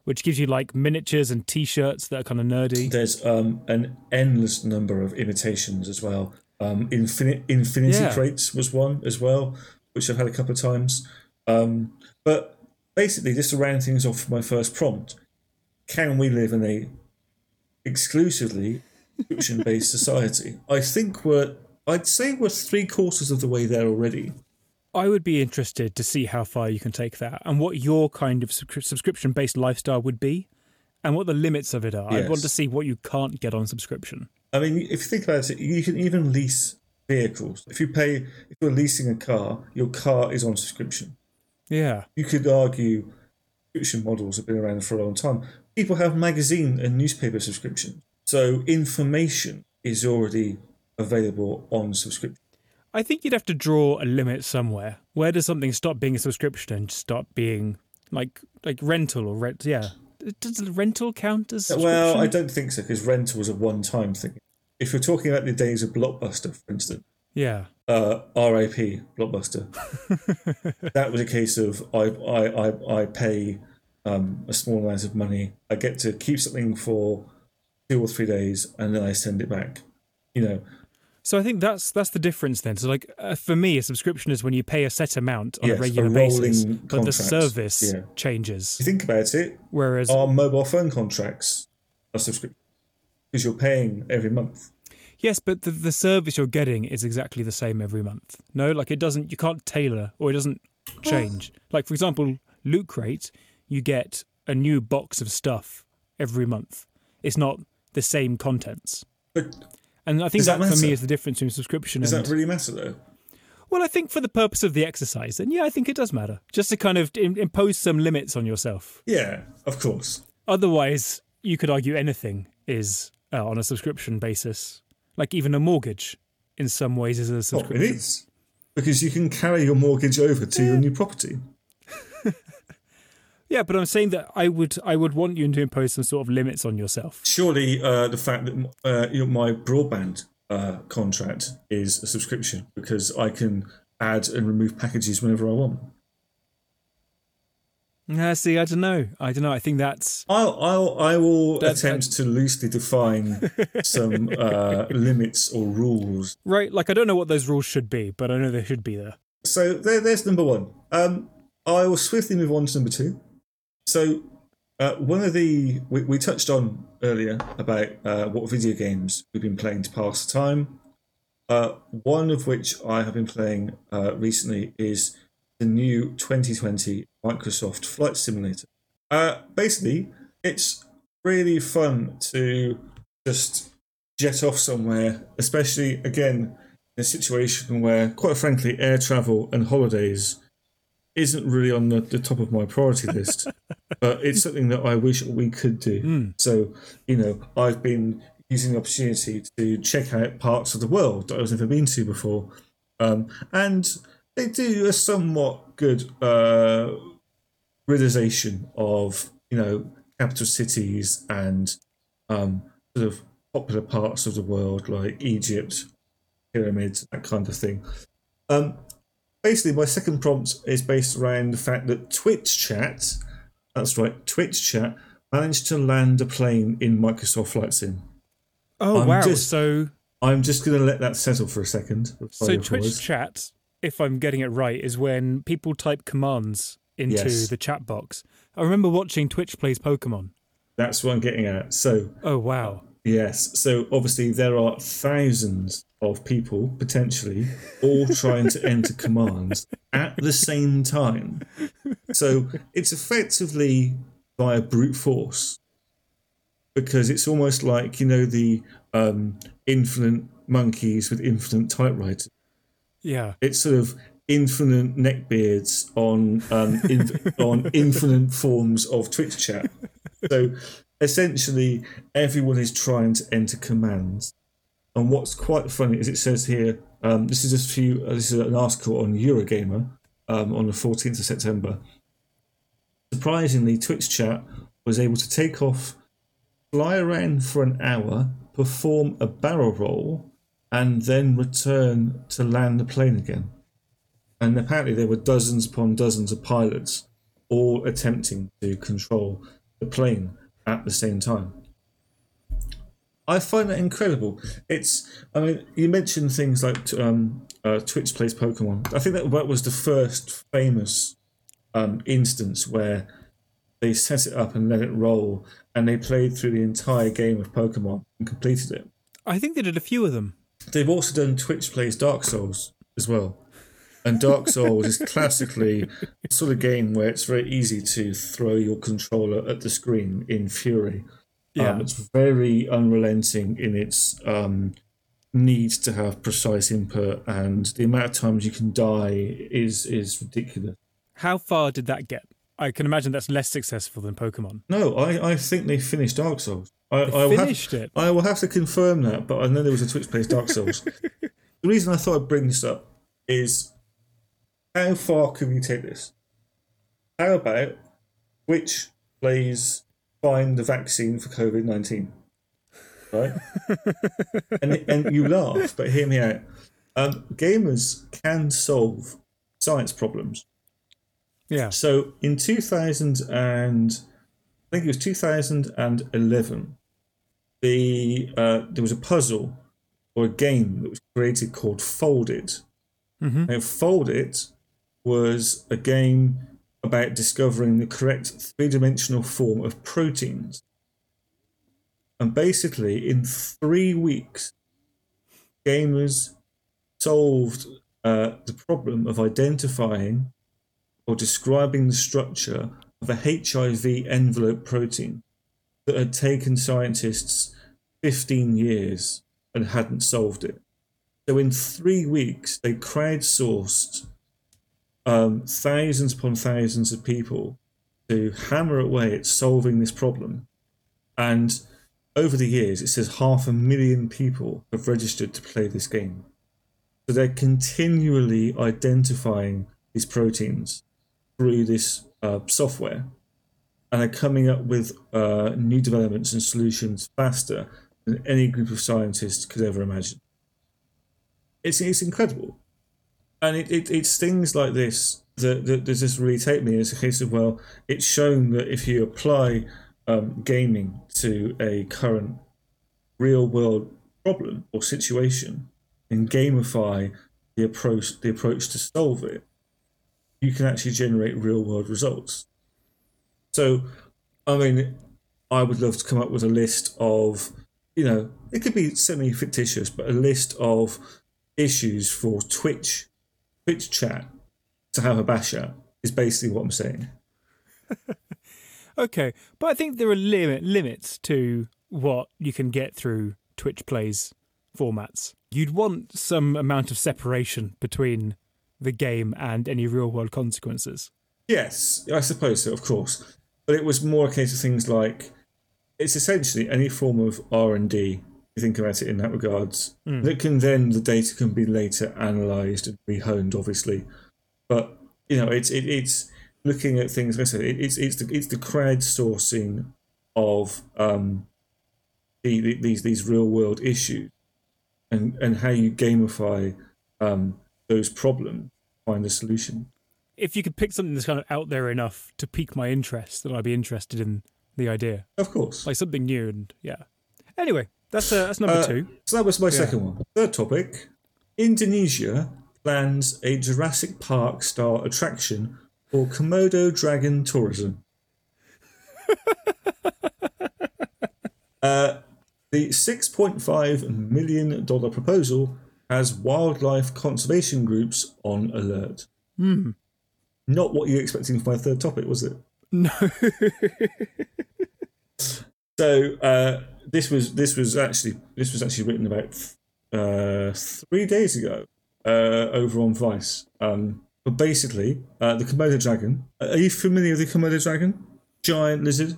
[SPEAKER 2] which gives you like miniatures and T-shirts that are kind of nerdy.
[SPEAKER 1] There's um, an endless number of imitations as well. Um, Infin- Infinity
[SPEAKER 2] Yeah.
[SPEAKER 1] Crates was one as well, which I've had a couple of times. Um, but basically, just to round things off for my first prompt, can we live in a exclusively subscription-based society? I think we're, I'd say we're three quarters of the way there already.
[SPEAKER 2] I would be interested to see how far you can take that and what your kind of subscription-based lifestyle would be, and what the limits of it are. I'd want to see what you can't get on subscription.
[SPEAKER 1] I mean, if you think about it, you can even lease vehicles. If you pay, if you're leasing a car, your car is on subscription.
[SPEAKER 2] Yeah.
[SPEAKER 1] You could argue subscription models have been around for a long time. People have magazine and newspaper subscriptions. So information is already available on subscription.
[SPEAKER 2] I think you'd have to draw a limit somewhere. Where does something stop being a subscription and start being like like rental or rent? Yeah, does rental count as?
[SPEAKER 1] Well, I don't think so because rental was a one time thing. If you're talking about the days of Blockbuster, for instance,
[SPEAKER 2] Yeah,
[SPEAKER 1] uh, RIP Blockbuster, that was a case of I I, I, I pay um, a small amount of money. I get to keep something for two or three days and then I send it back. You know,
[SPEAKER 2] so I think that's that's the difference then. So like uh, for me, a subscription is when you pay a set amount on
[SPEAKER 1] Yes,
[SPEAKER 2] a
[SPEAKER 1] a
[SPEAKER 2] regular
[SPEAKER 1] rolling
[SPEAKER 2] basis, but the service
[SPEAKER 1] Yeah.
[SPEAKER 2] changes.
[SPEAKER 1] if you think about it,
[SPEAKER 2] Whereas
[SPEAKER 1] our mobile phone contracts are subscription because you're paying every month.
[SPEAKER 2] Yes, but the, the service you're getting is exactly the same every month. No, like it doesn't, you can't tailor or it doesn't change. Like, for example, Loot Crate, you get a new box of stuff every month. It's not the same contents.
[SPEAKER 1] But
[SPEAKER 2] And I think
[SPEAKER 1] that
[SPEAKER 2] that, for me is the difference between subscription
[SPEAKER 1] does
[SPEAKER 2] and.
[SPEAKER 1] that really matter though?
[SPEAKER 2] well, I think for the purpose of the exercise, then yeah, I think it does matter. Just to kind of im- impose some limits on yourself.
[SPEAKER 1] Yeah, of course.
[SPEAKER 2] Otherwise, you could argue anything is uh, on a subscription basis. Like even a mortgage, in some ways, is a
[SPEAKER 1] Oh, it
[SPEAKER 2] subscription.
[SPEAKER 1] is because you can carry your mortgage over to your new property.
[SPEAKER 2] Yeah, but I'm saying that I would I would want you to impose some sort of limits on yourself.
[SPEAKER 1] Surely, uh, the fact that uh, you know, my broadband uh, contract is a subscription because I can add and remove packages whenever I want.
[SPEAKER 2] Yeah, see, I don't know. I don't know. I think that's
[SPEAKER 1] I'll, I'll I will
[SPEAKER 2] That-
[SPEAKER 1] attempt to loosely define some uh, limits or rules.
[SPEAKER 2] right. Like I don't know what those rules should be, but I know they should be there.
[SPEAKER 1] So there, there's number one. Um, I will swiftly move on to number two. So uh, one of the we, we touched on earlier about uh, what video games we've been playing to pass the time. Uh, one of which I have been playing uh, recently is the new 2020 Microsoft Flight Simulator. Uh, basically, it's really fun to just jet off somewhere, especially again in a situation where, quite frankly, air travel and holidays isn't really on the, the top of my priority list, but it's something that I wish we could do. So, you know, I've been using the opportunity to check out parts of the world that I've never been to before. Um, and they do a somewhat good uh, realization of, you know, capital cities and um, sort of popular parts of the world like Egypt, pyramids, that kind of thing. Um, basically, my second prompt is based around the fact that Twitch chat That's right. Twitch chat managed to land a plane in Microsoft Flight Sim.
[SPEAKER 2] Oh
[SPEAKER 1] I'm
[SPEAKER 2] wow!
[SPEAKER 1] just-
[SPEAKER 2] so
[SPEAKER 1] I'm just going to let that settle for a second.
[SPEAKER 2] so Twitch chat, if I'm getting it right, is when people type commands into
[SPEAKER 1] Yes.
[SPEAKER 2] the chat box. I remember watching Twitch plays Pokemon.
[SPEAKER 1] That's what I'm getting at. So
[SPEAKER 2] Oh wow!
[SPEAKER 1] Yes. So obviously there are thousands of people potentially all trying to enter commands at the same time. So it's effectively via brute force because it's almost like you know the um, infinite monkeys with infinite typewriters.
[SPEAKER 2] Yeah.
[SPEAKER 1] It's sort of infinite neckbeards on um, in, on infinite forms of Twitch chat. So essentially, everyone is trying to enter commands. And what's quite funny is it says here, um, this is just a few, uh, this is an article on Eurogamer um, on the 14th of September. Surprisingly, Twitch chat was able to take off, fly around for an hour, perform a barrel roll, and then return to land the plane again. And apparently, there were dozens upon dozens of pilots all attempting to control the plane at the same time. I find that incredible. It's, I mean, you mentioned things like um, uh, Twitch plays Pokemon. I think that that was the first famous um, instance where they set it up and let it roll, and they played through the entire game of Pokemon and completed it.
[SPEAKER 2] I think they did a few of them.
[SPEAKER 1] They've also done Twitch plays Dark Souls as well. And Dark Souls is classically the sort of game where it's very easy to throw your controller at the screen in fury.
[SPEAKER 2] Yeah.
[SPEAKER 1] Um, it's very unrelenting in its um, need to have precise input, and the amount of times you can die is is ridiculous.
[SPEAKER 2] How far did that get? I can imagine that's less successful than Pokemon.
[SPEAKER 1] No, I, I think they finished Dark Souls. I,
[SPEAKER 2] They
[SPEAKER 1] I will have-
[SPEAKER 2] finished it.
[SPEAKER 1] I will have to confirm that, but I know there was a Twitch plays Dark Souls. the reason I thought I'd bring this up is how far can we take this? How about Twitch plays find the vaccine for COVID 19? Right? and, and you laugh, but hear me out. Um, gamers can solve science problems.
[SPEAKER 2] Yeah.
[SPEAKER 1] So in 2000 and I think it was 2011, the uh, there was a puzzle or a game that was created called Foldit.
[SPEAKER 2] Mhm.
[SPEAKER 1] Now, Foldit was a game about discovering the correct three-dimensional form of proteins. And basically, in three weeks, gamers solved uh, the problem of identifying or describing the structure of a HIV envelope protein that had taken scientists 15 years and hadn't solved it. So in three weeks, they crowdsourced um, thousands upon thousands of people to hammer away at solving this problem. And over the years, it says half a million people have registered to play this game. So they're continually identifying these proteins through this uh, software and are coming up with uh, new developments and solutions faster than any group of scientists could ever imagine. It's, it's incredible. And it, it, it's things like this that, that, that just really take me as a case of, well, it's shown that if you apply um, gaming to a current real world problem or situation and gamify the approach, the approach to solve it, you can actually generate real world results. So, I mean, I would love to come up with a list of, you know, it could be semi fictitious, but a list of issues for Twitch, Twitch chat to have a bash at is basically what I'm saying.
[SPEAKER 2] Okay, but I think there are limit limits to what you can get through Twitch plays formats. You'd want some amount of separation between the game and any real world consequences.
[SPEAKER 1] Yes, I suppose so, of course. But it was more a case of things like it's essentially any form of R and D. You think about it in that regards. That can then the data can be later analysed and rehoned, obviously. But you know, it's it, it's looking at things. Like I said, it, it's it's the it's the crowdsourcing of um the, the, these these real world issues, and and how you gamify um those problems, find a solution.
[SPEAKER 2] if you could pick something that's kind of out there enough to pique my interest, then I'd be interested in the idea,
[SPEAKER 1] Of course.
[SPEAKER 2] like something new and yeah. Anyway, that's uh, that's number
[SPEAKER 1] Uh,
[SPEAKER 2] two.
[SPEAKER 1] So that was my second one. Third topic Indonesia plans a Jurassic Park style attraction for Komodo dragon tourism. uh, the $6.5 million proposal has wildlife conservation groups on alert. Not what you were expecting for my third topic, was it?
[SPEAKER 2] No.
[SPEAKER 1] So uh, this was this was actually this was actually written about uh, three days ago uh, over on Vice. Um, but basically, uh, the Komodo dragon. Are you familiar with the Komodo dragon? Giant lizard.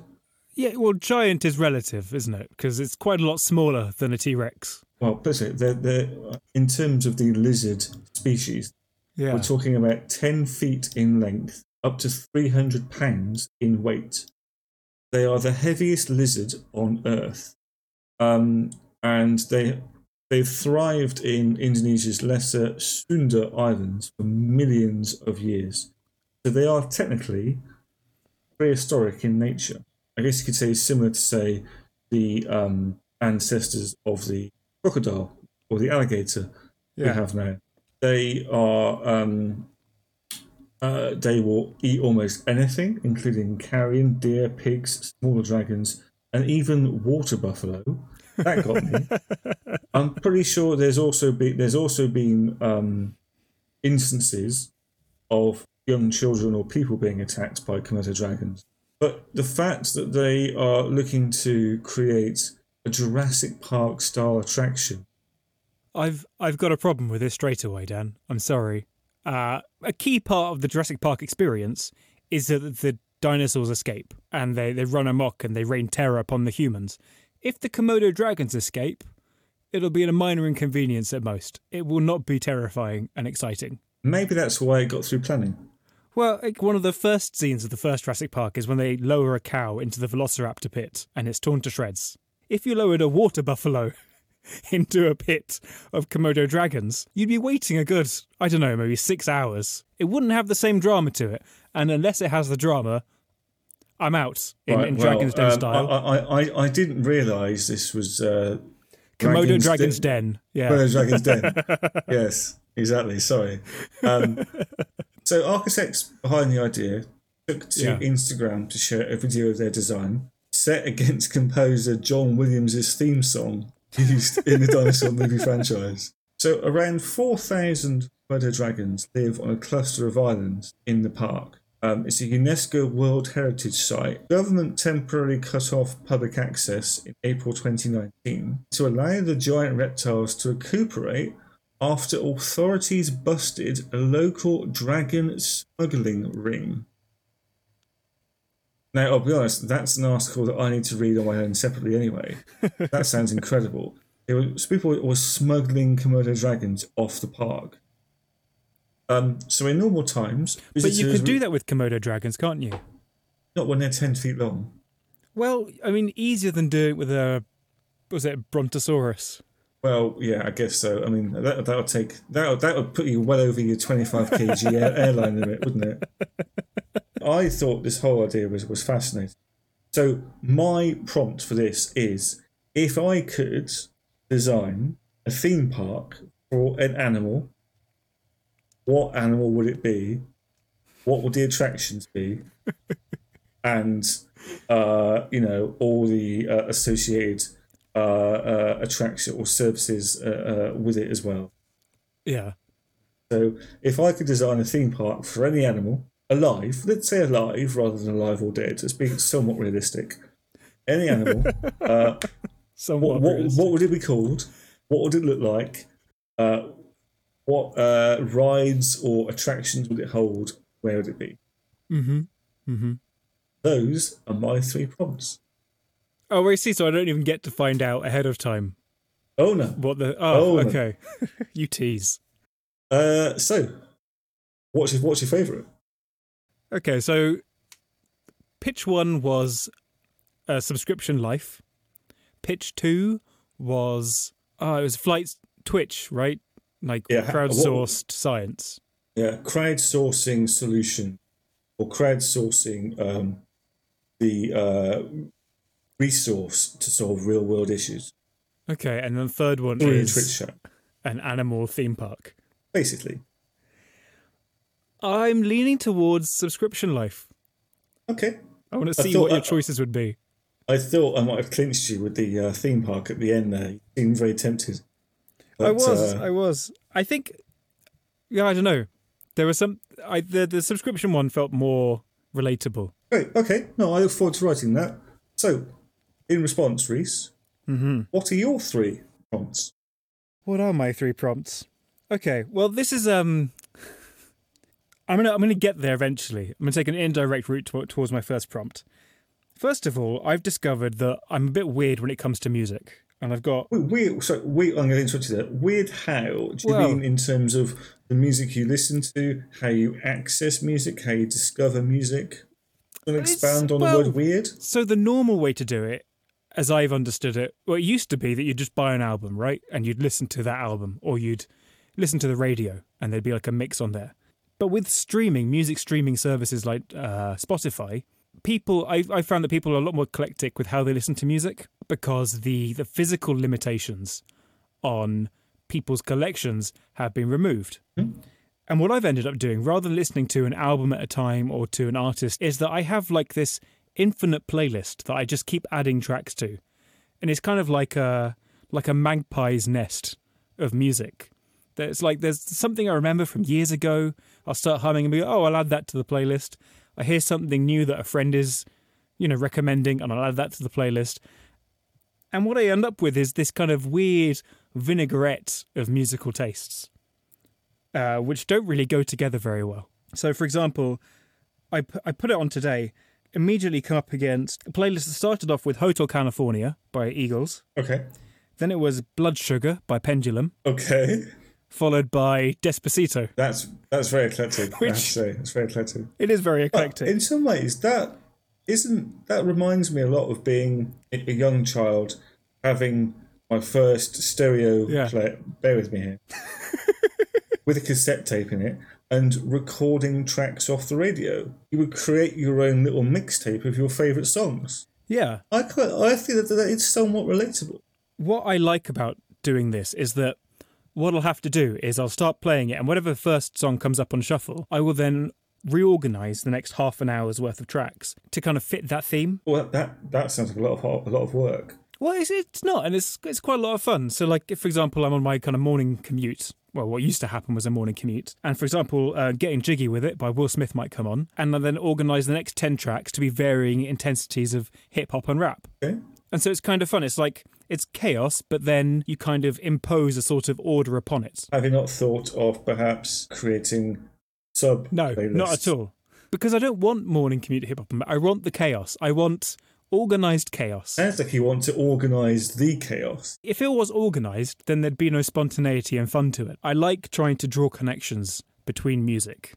[SPEAKER 2] yeah, well, giant is relative, isn't it? Because it's quite a lot smaller than a T Rex.
[SPEAKER 1] Well, basically, they're, they're, in terms of the lizard species,
[SPEAKER 2] Yeah.
[SPEAKER 1] we're talking about ten feet in length, up to three hundred pounds in weight. They are the heaviest lizard on Earth, um, and they they've thrived in Indonesia's lesser Sunda Islands for millions of years. So they are technically prehistoric in nature. I guess you could say similar to say the um, ancestors of the crocodile or the alligator we have now. They are um, uh, they will eat almost anything, including carrion, deer, pigs, smaller dragons, and even water buffalo. That got me. I'm pretty sure there's also been there's also been um, instances of young children or people being attacked by Komodo dragons. But the fact that they are looking to create a Jurassic Park style attraction
[SPEAKER 2] I've I've got a problem with this straight away, Dan. I'm sorry. Uh, a key part of the Jurassic Park experience is that the dinosaurs escape and they, they run amok and they rain terror upon the humans. If the Komodo dragons escape, it'll be a minor inconvenience at most. It will not be terrifying and exciting.
[SPEAKER 1] Maybe that's why it got through planning.
[SPEAKER 2] Well, like one of the first scenes of the first Jurassic Park is when they lower a cow into the Velociraptor pit and it's torn to shreds. If you lowered a water buffalo into a pit of Komodo dragons, you'd be waiting a good, I don't know, maybe six hours. It wouldn't have the same drama to it. And unless it has the drama, I'm out in,
[SPEAKER 1] Right,
[SPEAKER 2] in
[SPEAKER 1] well,
[SPEAKER 2] Dragon's Den
[SPEAKER 1] um,
[SPEAKER 2] style.
[SPEAKER 1] I, I, I, didn't realise this was uh,
[SPEAKER 2] Komodo
[SPEAKER 1] Dragon's
[SPEAKER 2] Dragon's
[SPEAKER 1] Den-
[SPEAKER 2] Den. Yeah.
[SPEAKER 1] Komodo Dragon's Den. yes, exactly. Sorry. Um, so architects behind the idea took to
[SPEAKER 2] Yeah.
[SPEAKER 1] Instagram to share a video of their design set against composer John Williams' theme song used in the dinosaur movie franchise. So around 4,000 Komodo dragons live on a cluster of islands in the park. Um, it's a UNESCO World Heritage Site. Government temporarily cut off public access in April 2019 to allow the giant reptiles to recuperate after authorities busted a local dragon smuggling ring. Now, I'll be honest, that's an article that I need to read on my own separately anyway. that sounds incredible. It was, people were smuggling Komodo dragons off the park. Um, so in normal times,
[SPEAKER 2] but you could do that with Komodo dragons, can't you?
[SPEAKER 1] Not when they're ten feet long.
[SPEAKER 2] Well, I mean, easier than doing it with a, was it a Brontosaurus?
[SPEAKER 1] Well, yeah, I guess so. I mean, that that would take that that would put you well over your twenty-five kg airline limit, wouldn't it? I thought this whole idea was was fascinating. So my prompt for this is: if I could design a theme park for an animal, what animal would it be? What would the attractions be? and uh, you know all the uh, associated uh, uh, attraction or services uh, uh, with it as well.
[SPEAKER 2] Yeah.
[SPEAKER 1] So if I could design a theme park for any animal alive, let's say alive rather than alive or dead, it's being somewhat realistic. Any animal, uh,
[SPEAKER 2] Somewhat.
[SPEAKER 1] what, what, what would it be called? What would it look like? Uh, what uh, rides or attractions would it hold? Where would it be?
[SPEAKER 2] Mm-hmm. Mm-hmm.
[SPEAKER 1] Those are my three prompts.
[SPEAKER 2] Oh, I see. So I don't even get to find out ahead of time
[SPEAKER 1] Oh no.
[SPEAKER 2] what the. Oh,
[SPEAKER 1] Oh, no.
[SPEAKER 2] okay. you tease.
[SPEAKER 1] Uh, so, what's your, what's your favourite?
[SPEAKER 2] Okay, so pitch one was uh, subscription life. Pitch two was oh, it was flight Twitch, right? Like
[SPEAKER 1] Yeah,
[SPEAKER 2] crowdsourced science.
[SPEAKER 1] Yeah, crowdsourcing solution or crowdsourcing um, the uh, resource to solve real world issues
[SPEAKER 2] Okay, and then the third one
[SPEAKER 1] through
[SPEAKER 2] is an animal theme park.
[SPEAKER 1] basically.
[SPEAKER 2] I'm leaning towards subscription life.
[SPEAKER 1] Okay.
[SPEAKER 2] I want to
[SPEAKER 1] I
[SPEAKER 2] see
[SPEAKER 1] thought
[SPEAKER 2] what your
[SPEAKER 1] I-
[SPEAKER 2] choices would be.
[SPEAKER 1] I thought I might have clinched you with the uh, theme park at the end there. You seemed very tempted.
[SPEAKER 2] I was,
[SPEAKER 1] uh,
[SPEAKER 2] I was. I think, yeah, I don't know. There was some. I the the subscription one felt more relatable.
[SPEAKER 1] Great. Okay. No, I look forward to writing that. So, in response, Rhys,
[SPEAKER 2] Mm-hmm.
[SPEAKER 1] what are your three prompts?
[SPEAKER 2] What are my three prompts? Okay, well, this is um. I'm gonna I'm gonna get there eventually. I'm gonna take an indirect route to, towards my first prompt. First of all, I've discovered that I'm a bit weird when it comes to music, and I've got
[SPEAKER 1] Weird. so weird. I'm going to interrupt you there. Weird. How do you
[SPEAKER 2] Well-
[SPEAKER 1] mean in terms of the music you listen to, how you access music, how you discover music?
[SPEAKER 2] It's-
[SPEAKER 1] expand on
[SPEAKER 2] well-
[SPEAKER 1] the word weird?
[SPEAKER 2] So the normal way to do it, as I've understood it, well, it used to be that you'd just buy an album, right? And you'd listen to that album, or you'd listen to the radio, and there'd be like a mix on there. But with streaming, music streaming services like uh, Spotify, people, I, I found that people are a lot more eclectic with how they listen to music because the the physical limitations on people's collections have been removed. And what I've ended up doing, rather than listening to an album at a time or to an artist, is that I have like this infinite playlist that I just keep adding tracks to. And it's kind of like a like a magpie's nest of music. There's like there's something I remember from years ago. I'll start humming and be, oh, I'll add that to the playlist. I hear something new that a friend is, you know, recommending, and I'll add that to the playlist. And what I end up with is this kind of weird vinaigrette of musical tastes uh, which don't really go together very well. So, for example, I, pu- I put it on today, immediately come up against a playlist that started off with Hotel California by Eagles,
[SPEAKER 1] Okay.
[SPEAKER 2] then it was Blood Sugar by Pendulum,
[SPEAKER 1] Okay.
[SPEAKER 2] Followed by Despacito.
[SPEAKER 1] That's that's very eclectic. I have to say, it's very eclectic.
[SPEAKER 2] It is very
[SPEAKER 1] But
[SPEAKER 2] eclectic.
[SPEAKER 1] in some ways, that isn't that reminds me a lot of being a young child having my first stereo
[SPEAKER 2] Yeah.
[SPEAKER 1] player. Bear with me here. with a cassette tape in it and recording tracks off the radio. You would create your own little mixtape of your favourite songs.
[SPEAKER 2] yeah.
[SPEAKER 1] I quite, I feel that, that it's somewhat relatable.
[SPEAKER 2] What I like about doing this is that what I'll have to do is I'll start playing it, and whatever the first song comes up on shuffle, I will then reorganize the next half an hour's worth of tracks to kind of fit that theme.
[SPEAKER 1] Well, that that sounds like a lot of a lot of work.
[SPEAKER 2] Well, it's, it's not, and it's it's quite a lot of fun. So, like, if, for example, I'm on my kind of morning commute. Well, what used to happen was a morning commute, and for example, uh, "Getting Jiggy with It" by Will Smith might come on, and then organise the next ten tracks to be varying intensities of hip hop and rap.
[SPEAKER 1] Okay.
[SPEAKER 2] And so it's kind of fun. It's like it's chaos, but then you kind of impose a sort of order upon it.
[SPEAKER 1] Have you not thought of perhaps creating sub?
[SPEAKER 2] No, not at all. Because I don't want morning commute hip hop. I want the chaos. I want organized chaos.
[SPEAKER 1] Sounds like you want to organise the chaos.
[SPEAKER 2] If it was organized, then there'd be no spontaneity and fun to it. I like trying to draw connections between music.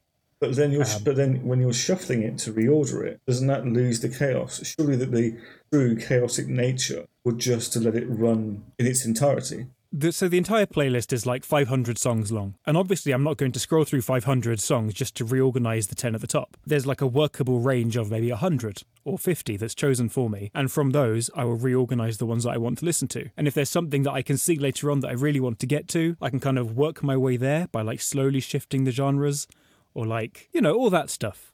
[SPEAKER 1] But then you're,
[SPEAKER 2] Um,
[SPEAKER 1] but then when you're shuffling it to reorder it, doesn't that lose the chaos? Surely that the true chaotic nature would just to let it run in its entirety.
[SPEAKER 2] The, so the entire playlist is like 500 songs long. And obviously, I'm not going to scroll through 500 songs just to reorganize the 10 at the top. There's like a workable range of maybe 100 or 50 that's chosen for me. And from those, I will reorganize the ones that I want to listen to. And if there's something that I can see later on that I really want to get to, I can kind of work my way there by like slowly shifting the genres or like, you know, all that stuff.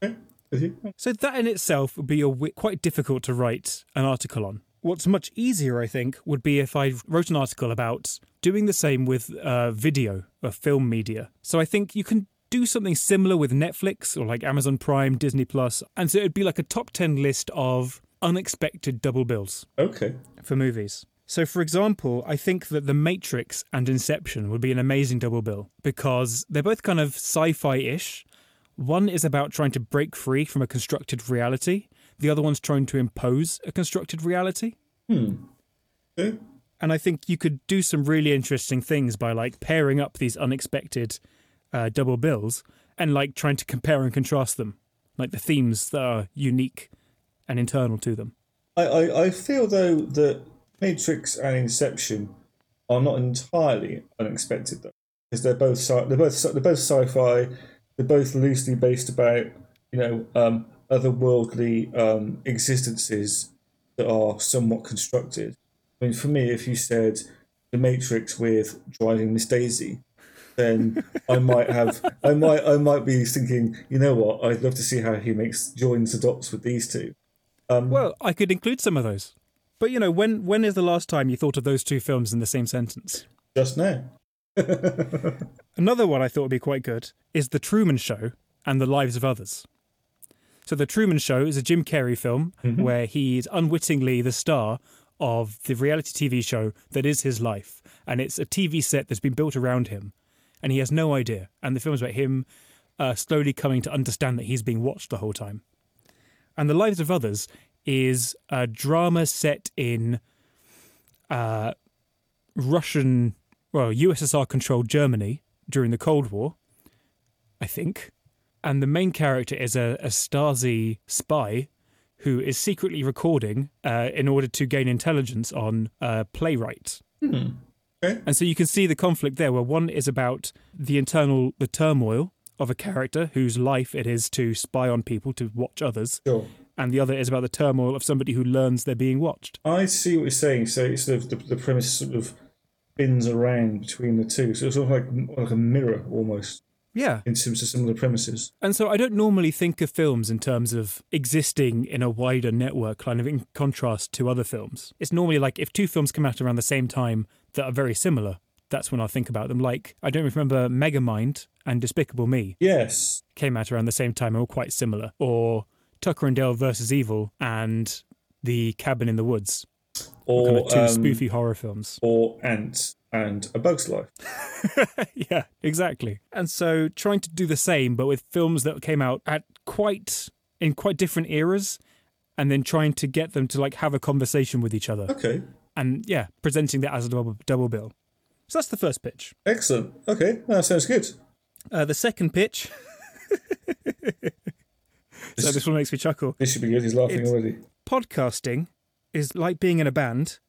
[SPEAKER 2] So that in itself would be a quite difficult to write an article on. What's much easier, I think, would be if I wrote an article about doing the same with uh, video or film media. So I think you can do something similar with Netflix or like Amazon Prime, Disney Plus, and so it'd be like a top ten list of unexpected double bills
[SPEAKER 1] Okay.
[SPEAKER 2] for movies. So, for example, I think that The Matrix and Inception would be an amazing double bill because they're both kind of sci fi ish. One is about trying to break free from a constructed reality, the other one's trying to impose a constructed reality.
[SPEAKER 1] Okay.
[SPEAKER 2] And I think you could do some really interesting things by like pairing up these unexpected uh, double bills and like trying to compare and contrast them, like the themes that are unique and internal to them.
[SPEAKER 1] I, I, I feel though that Matrix and Inception are not entirely unexpected though, because they're both sci- they're both they're both sci-fi. They're both loosely based about you know um, otherworldly um, existences that are somewhat constructed. I mean, for me, if you said the Matrix with driving Miss Daisy, then I might have, I might, I might be thinking, you know what? I'd love to see how he makes joins the dots with these two.
[SPEAKER 2] Well, I could include some of those. But you know, when when is the last time you thought of those two films in the same sentence?
[SPEAKER 1] Just now,
[SPEAKER 2] Another one I thought would be quite good is The Truman Show and the Lives of Others. So, The Truman Show is a Jim Carrey film where he's unwittingly the star of the reality TV show that is his life. And it's a TV set that's been built around him. And he has no idea. And the film's about him uh, slowly coming to understand that he's being watched the whole time. And The Lives of Others is a drama set in uh, Russian, well, USSR controlled Germany during the Cold War, I think. And the main character is a, a Stasi spy who is secretly recording uh, in order to gain intelligence on a playwright.
[SPEAKER 1] Okay.
[SPEAKER 2] And so you can see the conflict there, where one is about the internal, the turmoil of a character whose life it is to spy on people, to watch others,
[SPEAKER 1] sure.
[SPEAKER 2] and the other is about the turmoil of somebody who learns they're being watched.
[SPEAKER 1] I see what you're saying. So it's sort of the, the premise sort of spins around between the two. So it's sort of like like a mirror almost
[SPEAKER 2] Yeah.
[SPEAKER 1] in terms of similar premises.
[SPEAKER 2] And so I don't normally think of films in terms of existing in a wider network, kind of in contrast to other films. It's normally like if two films come out around the same time that are very similar, that's when I think about them. Like, I don't remember Megamind and Despicable Me
[SPEAKER 1] Yes.
[SPEAKER 2] came out around the same time and were quite similar. Or Tucker and Dale versus Evil and The Cabin in the Woods,
[SPEAKER 1] Or
[SPEAKER 2] kind of two
[SPEAKER 1] um,
[SPEAKER 2] spoofy horror films.
[SPEAKER 1] or Antz and A Bug's Life.
[SPEAKER 2] yeah, exactly. And so trying to do the same, but with films that came out at quite in quite different eras, and then trying to get them to like have a conversation with each other,
[SPEAKER 1] Okay.
[SPEAKER 2] and yeah, presenting that as a double double bill. So that's the first pitch.
[SPEAKER 1] Excellent. Okay. That sounds good.
[SPEAKER 2] Uh, the second pitch. so this one makes me chuckle.
[SPEAKER 1] This should be good. He's laughing
[SPEAKER 2] It's-
[SPEAKER 1] already.
[SPEAKER 2] Podcasting is like being in a band,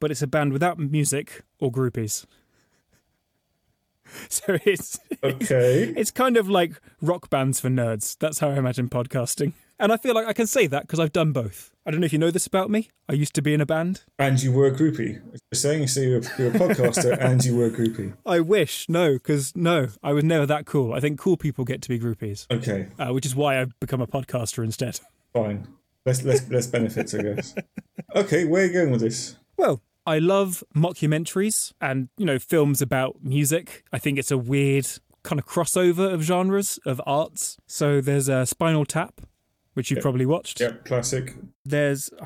[SPEAKER 2] but it's a band without music or groupies. So it's
[SPEAKER 1] Okay.
[SPEAKER 2] It's kind of like rock bands for nerds. That's how I imagine podcasting. And I feel like I can say that because I've done both. I don't know if you know this about me. I used to be in a band.
[SPEAKER 1] and you were a groupie. You're saying you say you're, you're a podcaster and you were a groupie.
[SPEAKER 2] I wish, no, because no, I was never that cool. I think cool people get to be groupies,
[SPEAKER 1] Okay.
[SPEAKER 2] uh, which is why I've become a podcaster instead.
[SPEAKER 1] Fine. Less less less benefits, I guess. Okay. Where are you going with this?
[SPEAKER 2] Well, I love mockumentaries and, you know, films about music. I think it's a weird kind of crossover of genres, of arts. So there's a Spinal Tap, which you've probably watched.
[SPEAKER 1] Yep. Classic.
[SPEAKER 2] there's uh,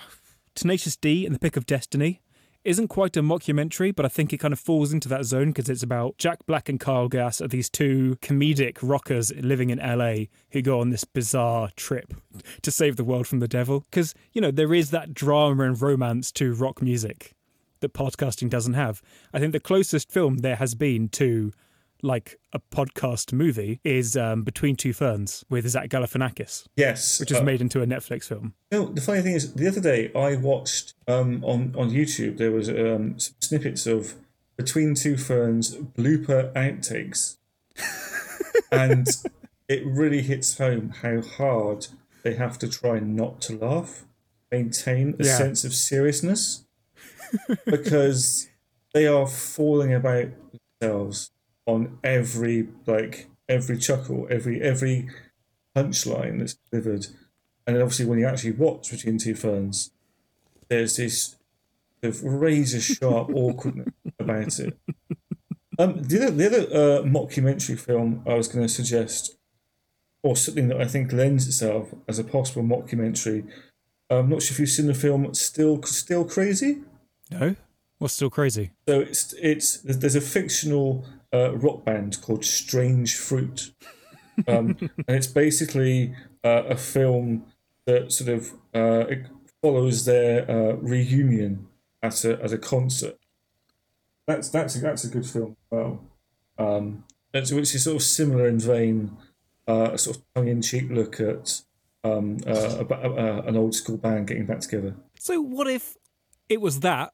[SPEAKER 2] Tenacious D and the Pick of Destiny. Isn't quite a mockumentary, but I think it kind of falls into that zone because it's about Jack Black and Kyle Gass are these two comedic rockers living in LA who go on this bizarre trip to save the world from the devil. Because, you know, there is that drama and romance to rock music that podcasting doesn't have. I think the closest film there has been to like a podcast movie is um, Between Two Ferns with Zach Galifianakis,
[SPEAKER 1] Yes.
[SPEAKER 2] which is
[SPEAKER 1] uh,
[SPEAKER 2] made into a Netflix film.
[SPEAKER 1] No, the funny thing is, the other day I watched um, on on YouTube. There was um, some snippets of Between Two Ferns blooper outtakes, and it really hits home how hard they have to try not to laugh, maintain a
[SPEAKER 2] Yeah.
[SPEAKER 1] sense of seriousness, because they are falling about themselves on every like every chuckle, every every punchline that's delivered. And then obviously when you actually watch Between Two Ferns, there's this sort of razor sharp awkwardness about it. Um, the other, the other uh, mockumentary film I was going to suggest, or something that I think lends itself as a possible mockumentary, I'm not sure if you've seen the film Still Still Crazy.
[SPEAKER 2] No? What's still crazy?
[SPEAKER 1] So it's it's there's there's a fictional uh, rock band called Strange Fruit, um, and it's basically uh, a film that sort of uh, it follows their uh, reunion at a at a concert. That's that's a, that's a good film. as Well, um, it's, which is sort of similar in vein, uh, a sort of tongue in cheek look at um, uh, uh, an old school band getting back together.
[SPEAKER 2] So, what if it was that,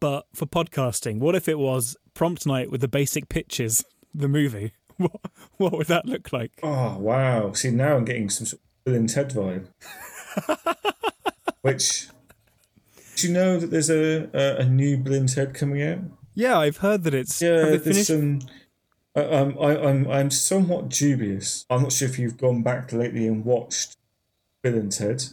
[SPEAKER 2] but for podcasting? What if it was prompt night with the basic pitches, the movie? what, what would that look like?
[SPEAKER 1] Oh wow! See now I'm getting some sort of Bill and Ted vibe. Which do you know that there's a a, a new Bill and Ted coming out?
[SPEAKER 2] Yeah, I've heard that it's.
[SPEAKER 1] Yeah, there's
[SPEAKER 2] finished?
[SPEAKER 1] some. I, I'm I, I'm I'm somewhat dubious. I'm not sure if you've gone back lately and watched Bill and Ted,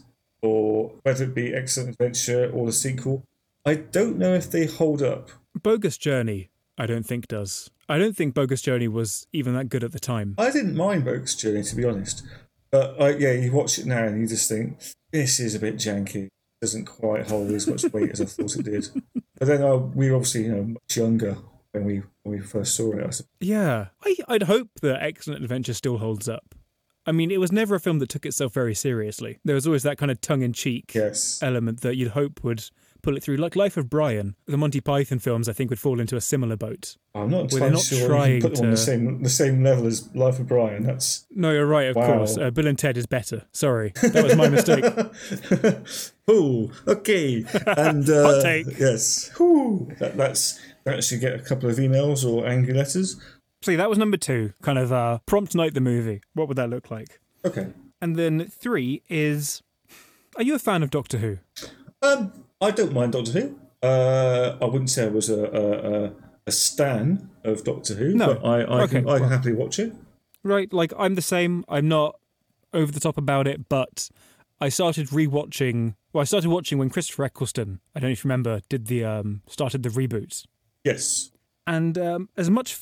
[SPEAKER 1] or whether it be Excellent Adventure or the sequel. I don't know if they hold up.
[SPEAKER 2] Bogus Journey, I don't think does. I don't think Bogus Journey was even that good at the time.
[SPEAKER 1] I didn't mind Bogus Journey to be honest, but I, yeah, you watch it now and you just think this is a bit janky. Doesn't quite hold as much weight as I thought it did. But then uh, we were obviously you know much younger when we when we first saw it. I.
[SPEAKER 2] Yeah, I, I'd hope that Excellent Adventure still holds up. I mean, it was never a film that took itself very seriously. There was always that kind of tongue in cheek
[SPEAKER 1] Yes.
[SPEAKER 2] element that you'd hope would pull it through. Like Life of Brian, the Monty Python films, I think would fall into a similar boat.
[SPEAKER 1] I'm not
[SPEAKER 2] Well, they're not
[SPEAKER 1] sure
[SPEAKER 2] trying
[SPEAKER 1] put them on the same the same level as Life of Brian. That's
[SPEAKER 2] No, you're right, of
[SPEAKER 1] Wow.
[SPEAKER 2] course. Uh, Bill and Ted is better. Sorry, that was my mistake.
[SPEAKER 1] Ooh, okay. And uh,
[SPEAKER 2] Hot take.
[SPEAKER 1] Yes. Ooh, that, that's we actually get a couple of emails or angry letters.
[SPEAKER 2] See, that was number two, kind of uh, prompt night the movie. What would that look like?
[SPEAKER 1] Okay.
[SPEAKER 2] And then three is, are you a fan of Doctor Who?
[SPEAKER 1] Um, I don't mind Doctor Who. Uh, I wouldn't say I was a a, a, a stan of Doctor Who,
[SPEAKER 2] No.
[SPEAKER 1] but I I,
[SPEAKER 2] Okay,
[SPEAKER 1] can, I can happily watch it.
[SPEAKER 2] Right, like I'm the same. I'm not over the top about it, but I started rewatching. Well, I started watching when Christopher Eccleston, I don't know if you remember, did the um started the reboot.
[SPEAKER 1] Yes.
[SPEAKER 2] And um, as much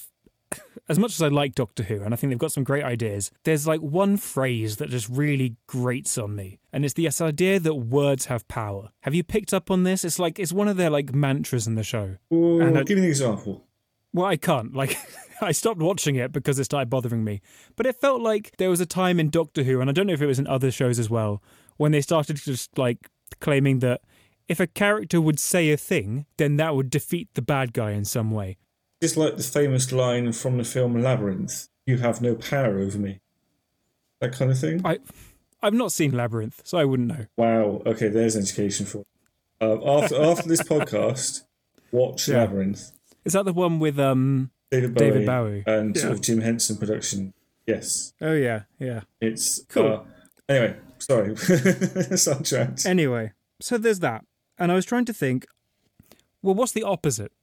[SPEAKER 2] as much as I like Doctor Who, and I think they've got some great ideas, there's like one phrase that just really grates on me, and it's this idea that words have power. Have you picked up on this? It's like it's one of their like mantras in the show. And I-
[SPEAKER 1] give me an example.
[SPEAKER 2] Well, I can't. Like, I stopped watching it because it started bothering me. But it felt like there was a time in Doctor Who, and I don't know if it was in other shows as well, when they started just like claiming that if a character would say a thing, then that would defeat the bad guy in some way.
[SPEAKER 1] Just like the famous line from the film Labyrinth, "You have no power over me." That kind of thing.
[SPEAKER 2] I, I've not seen Labyrinth, so I wouldn't know.
[SPEAKER 1] Wow. Okay, there's education for. you. Uh, after after this podcast, watch
[SPEAKER 2] Yeah.
[SPEAKER 1] Labyrinth.
[SPEAKER 2] Is that the one with um?
[SPEAKER 1] David Bowie,
[SPEAKER 2] David Bowie.
[SPEAKER 1] and sort of Jim Henson production. Yes,
[SPEAKER 2] Oh yeah, yeah.
[SPEAKER 1] it's
[SPEAKER 2] Cool.
[SPEAKER 1] Uh, anyway, sorry, sidetracked.
[SPEAKER 2] Anyway, so there's that, and I was trying to think. Well, what's the opposite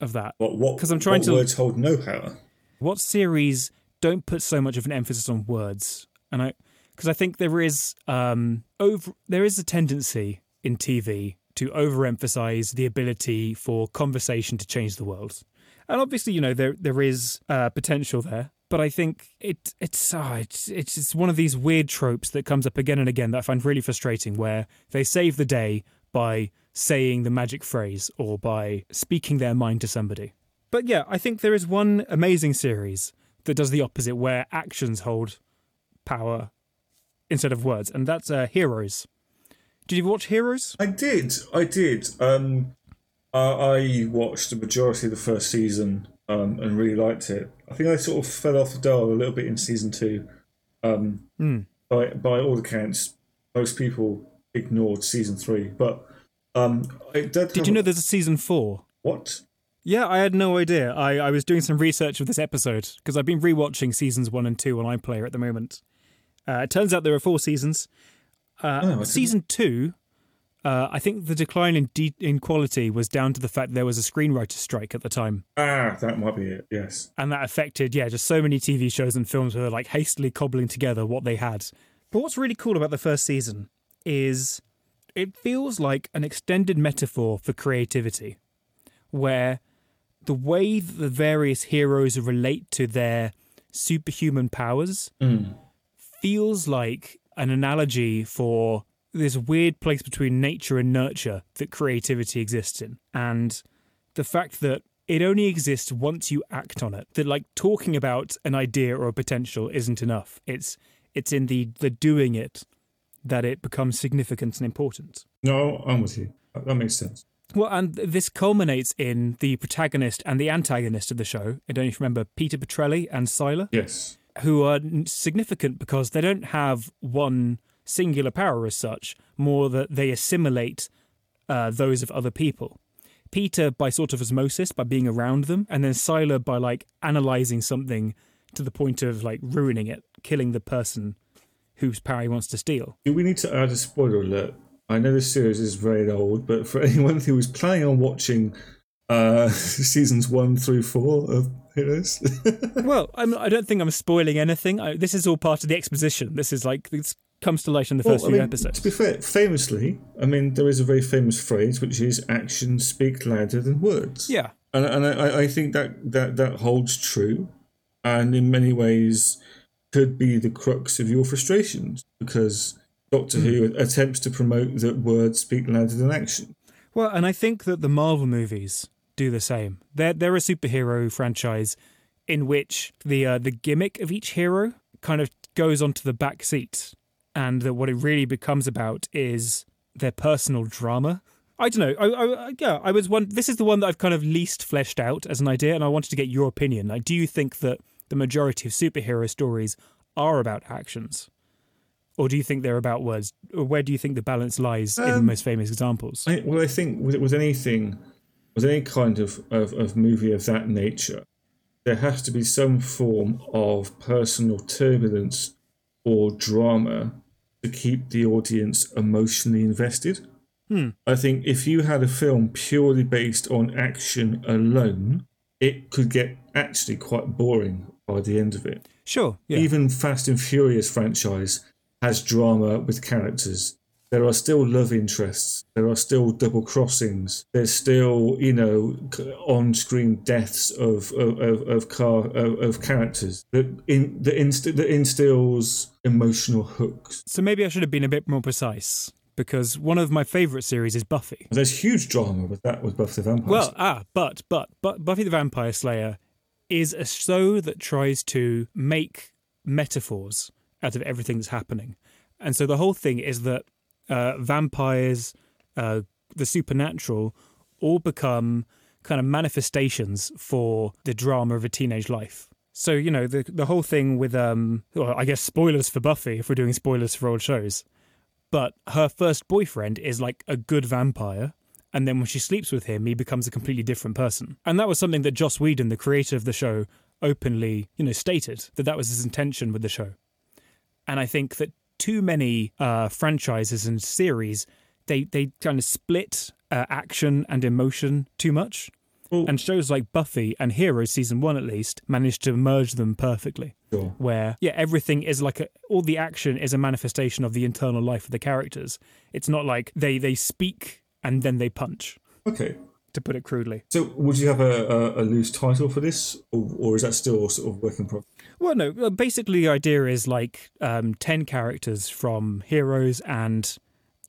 [SPEAKER 2] of that?
[SPEAKER 1] What? What?
[SPEAKER 2] 'Cause I'm trying to-
[SPEAKER 1] words hold no power.
[SPEAKER 2] what series don't put so much of an emphasis on words and i because i think there is um over there is a tendency in tv to overemphasize the ability for conversation to change the world and obviously you know there there is uh, potential there but i think it it's uh, it's it's just one of these weird tropes that comes up again and again that i find really frustrating where they save the day by saying the magic phrase or by speaking their mind to somebody but yeah, I think there is one amazing series that does the opposite, where actions hold power instead of words, and that's uh, Heroes. Did you watch Heroes?
[SPEAKER 1] I did. I did. Um, uh, I watched the majority of the first season um, and really liked it. I think I sort of fell off the dial a little bit in season two. Um,
[SPEAKER 2] Hmm.
[SPEAKER 1] by by all accounts, most people ignored season three. But um, did,
[SPEAKER 2] Did you know there's a season four?
[SPEAKER 1] what?
[SPEAKER 2] Yeah, I had no idea. I, I was doing some research of this episode because I've been rewatching seasons one and two on iPlayer at the moment. Uh, it turns out there are four seasons. Uh,
[SPEAKER 1] Oh,
[SPEAKER 2] season two, uh, I think the decline in de- in quality was down to the fact there was a screenwriter strike at the time.
[SPEAKER 1] Ah, that might be it. Yes.
[SPEAKER 2] and that affected yeah just so many tv shows and films were like hastily cobbling together what they had but what's really cool about the first season is it feels like an extended metaphor for creativity where the way that the various heroes relate to their superhuman powers
[SPEAKER 1] Mm.
[SPEAKER 2] feels like an analogy for this weird place between nature and nurture that creativity exists in. And the fact that it only exists once you act on it. That like talking about an idea or a potential isn't enough. It's it's in the the doing it that it becomes significant and important.
[SPEAKER 1] No, I'm with you. That makes sense.
[SPEAKER 2] Well, and this culminates in the protagonist and the antagonist of the show. I don't know if you remember Peter Petrelli and Sylar
[SPEAKER 1] Yes.
[SPEAKER 2] who are significant because they don't have one singular power as such, more that they assimilate uh, those of other people. Peter by sort of osmosis, by being around them, and then Sylar by like analyzing something to the point of like ruining it, killing the person whose power he wants to steal.
[SPEAKER 1] Do we need to add a spoiler alert? I know this series is very old, but for anyone who was planning on watching uh, seasons one through four of Heroes,
[SPEAKER 2] well, I'm, I don't think I'm spoiling anything. I, this is all part of the exposition. This is like this comes to light in the first
[SPEAKER 1] I
[SPEAKER 2] few
[SPEAKER 1] mean,
[SPEAKER 2] episodes.
[SPEAKER 1] To be fair, famously, I mean, there is a very famous phrase which is "actions speak louder than words."
[SPEAKER 2] yeah,
[SPEAKER 1] and, and I, I think that, that that holds true, and in many ways could be the crux of your frustrations because Doctor Who attempts to promote that words speak louder than action.
[SPEAKER 2] Well, and I think that the Marvel movies do the same. They're they're a superhero franchise in which the uh, the gimmick of each hero kind of goes onto the back seat, and that what it really becomes about is their personal drama. I don't know. I, I, yeah, I was one. This is the one that I've kind of least fleshed out as an idea, and I wanted to get your opinion. Like, do you think that the majority of superhero stories are about actions, or do you think they're about words? Or where do you think the balance lies in the
[SPEAKER 1] Um,
[SPEAKER 2] most famous examples?
[SPEAKER 1] I, well, I think with, with anything, with any kind of, of, of movie of that nature, there has to be some form of personal turbulence or drama to keep the audience emotionally invested. I think if you had a film purely based on action alone, it could get actually quite boring by the end of it.
[SPEAKER 2] Sure. Yeah.
[SPEAKER 1] Even Fast and Furious franchise has drama with characters. There are still love interests. There are still double crossings. There's still, you know, on-screen deaths of of, of, of car of, of characters that in that, inst- that instills emotional hooks.
[SPEAKER 2] So maybe I should have been a bit more precise because one of my favorite series is Buffy.
[SPEAKER 1] There's huge drama with that with Buffy the Vampire.
[SPEAKER 2] Well, ah, but but but Buffy the Vampire Slayer is a show that tries to make metaphors out of everything that's happening, and so the whole thing is that uh, vampires, uh, the supernatural, all become kind of manifestations for the drama of a teenage life. So you know the the whole thing with um, well, I guess spoilers for Buffy if we're doing spoilers for old shows but her first boyfriend is like a good vampire. And then when she sleeps with him, he becomes a completely different person. And that was something that Joss Whedon, the creator of the show, openly, you know, stated that that was his intention with the show. And I think that too many uh, franchises and series, they they kind of split uh, action and emotion too much.
[SPEAKER 1] Well-
[SPEAKER 2] and shows like Buffy and Heroes season one at least managed to merge them perfectly
[SPEAKER 1] Sure.
[SPEAKER 2] where yeah everything is like a, all the action is a manifestation of the internal life of the characters it's not like they they speak and then they punch
[SPEAKER 1] Okay.
[SPEAKER 2] to put it crudely
[SPEAKER 1] So, would you have a, a, a loose title for this, or, or is that still sort of work in progress?
[SPEAKER 2] well no uh, basically the idea is like um 10 characters from heroes and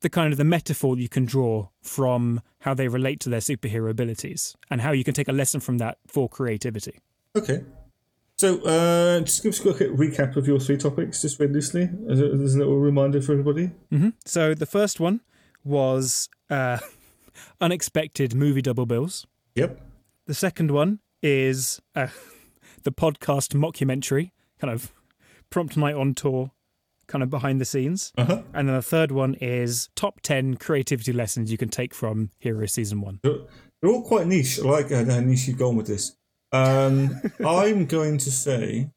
[SPEAKER 2] the kind of the metaphor you can draw from how they relate to their superhero abilities and how you can take a lesson from that for creativity
[SPEAKER 1] Okay. So, uh, just give us a quick recap of your three topics, just very loosely, as a, as a little reminder for everybody.
[SPEAKER 2] hmm So the first one was uh, unexpected movie double bills.
[SPEAKER 1] Yep.
[SPEAKER 2] The second one is uh, the podcast mockumentary, kind of prompt night on tour, kind of behind the scenes.
[SPEAKER 1] Uh huh.
[SPEAKER 2] And then the third one is top 10 creativity lessons you can take from Hero Season 1.
[SPEAKER 1] They're, they're all quite niche. I like how niche you've gone with this. Um, I'm going to say,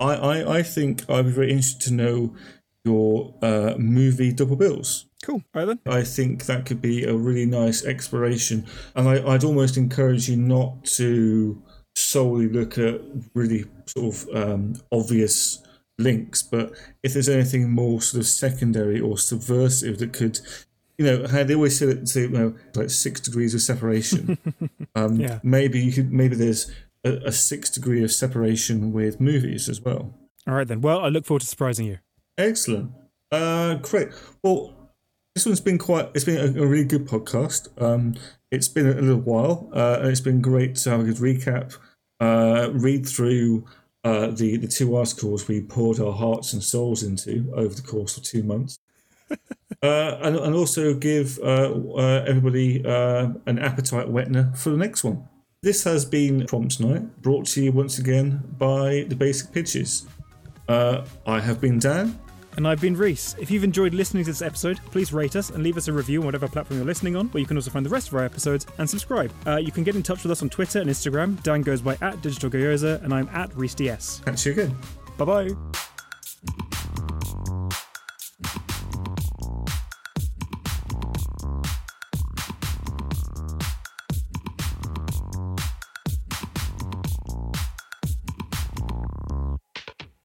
[SPEAKER 1] I, I, I think I'd be very interested to know your uh, movie double bills.
[SPEAKER 2] Cool. All right then.
[SPEAKER 1] I think that could be a really nice exploration. And I, I'd almost encourage you not to solely look at really sort of um, obvious links, but if there's anything more sort of secondary or subversive that could, you know, how they always say that, say, you know, like six degrees of separation. um,
[SPEAKER 2] Yeah.
[SPEAKER 1] Maybe you could, maybe there's a, a six degree of separation with movies as well.
[SPEAKER 2] All right then. Well, I look forward to surprising you.
[SPEAKER 1] Excellent. Uh, great. Well, this one's been quite. It's been a, a really good podcast. Um, it's been a little while, uh, and it's been great to have a good recap. Uh, read through uh, the the two articles we poured our hearts and souls into over the course of two months, uh, and and also give uh, uh, everybody uh, an appetite whetner for the next one. This has been Prompt Night, brought to you once again by the Basic Pitches. Uh, I have been Dan.
[SPEAKER 2] And I've been Rhys. If you've enjoyed listening to this episode, please rate us and leave us a review on whatever platform you're listening on, where you can also find the rest of our episodes and subscribe. Uh, you can get in touch with us on Twitter and Instagram. Dan goes by at Digital Gyoza, and I'm at RhysDS.
[SPEAKER 1] Catch you again.
[SPEAKER 2] Bye bye.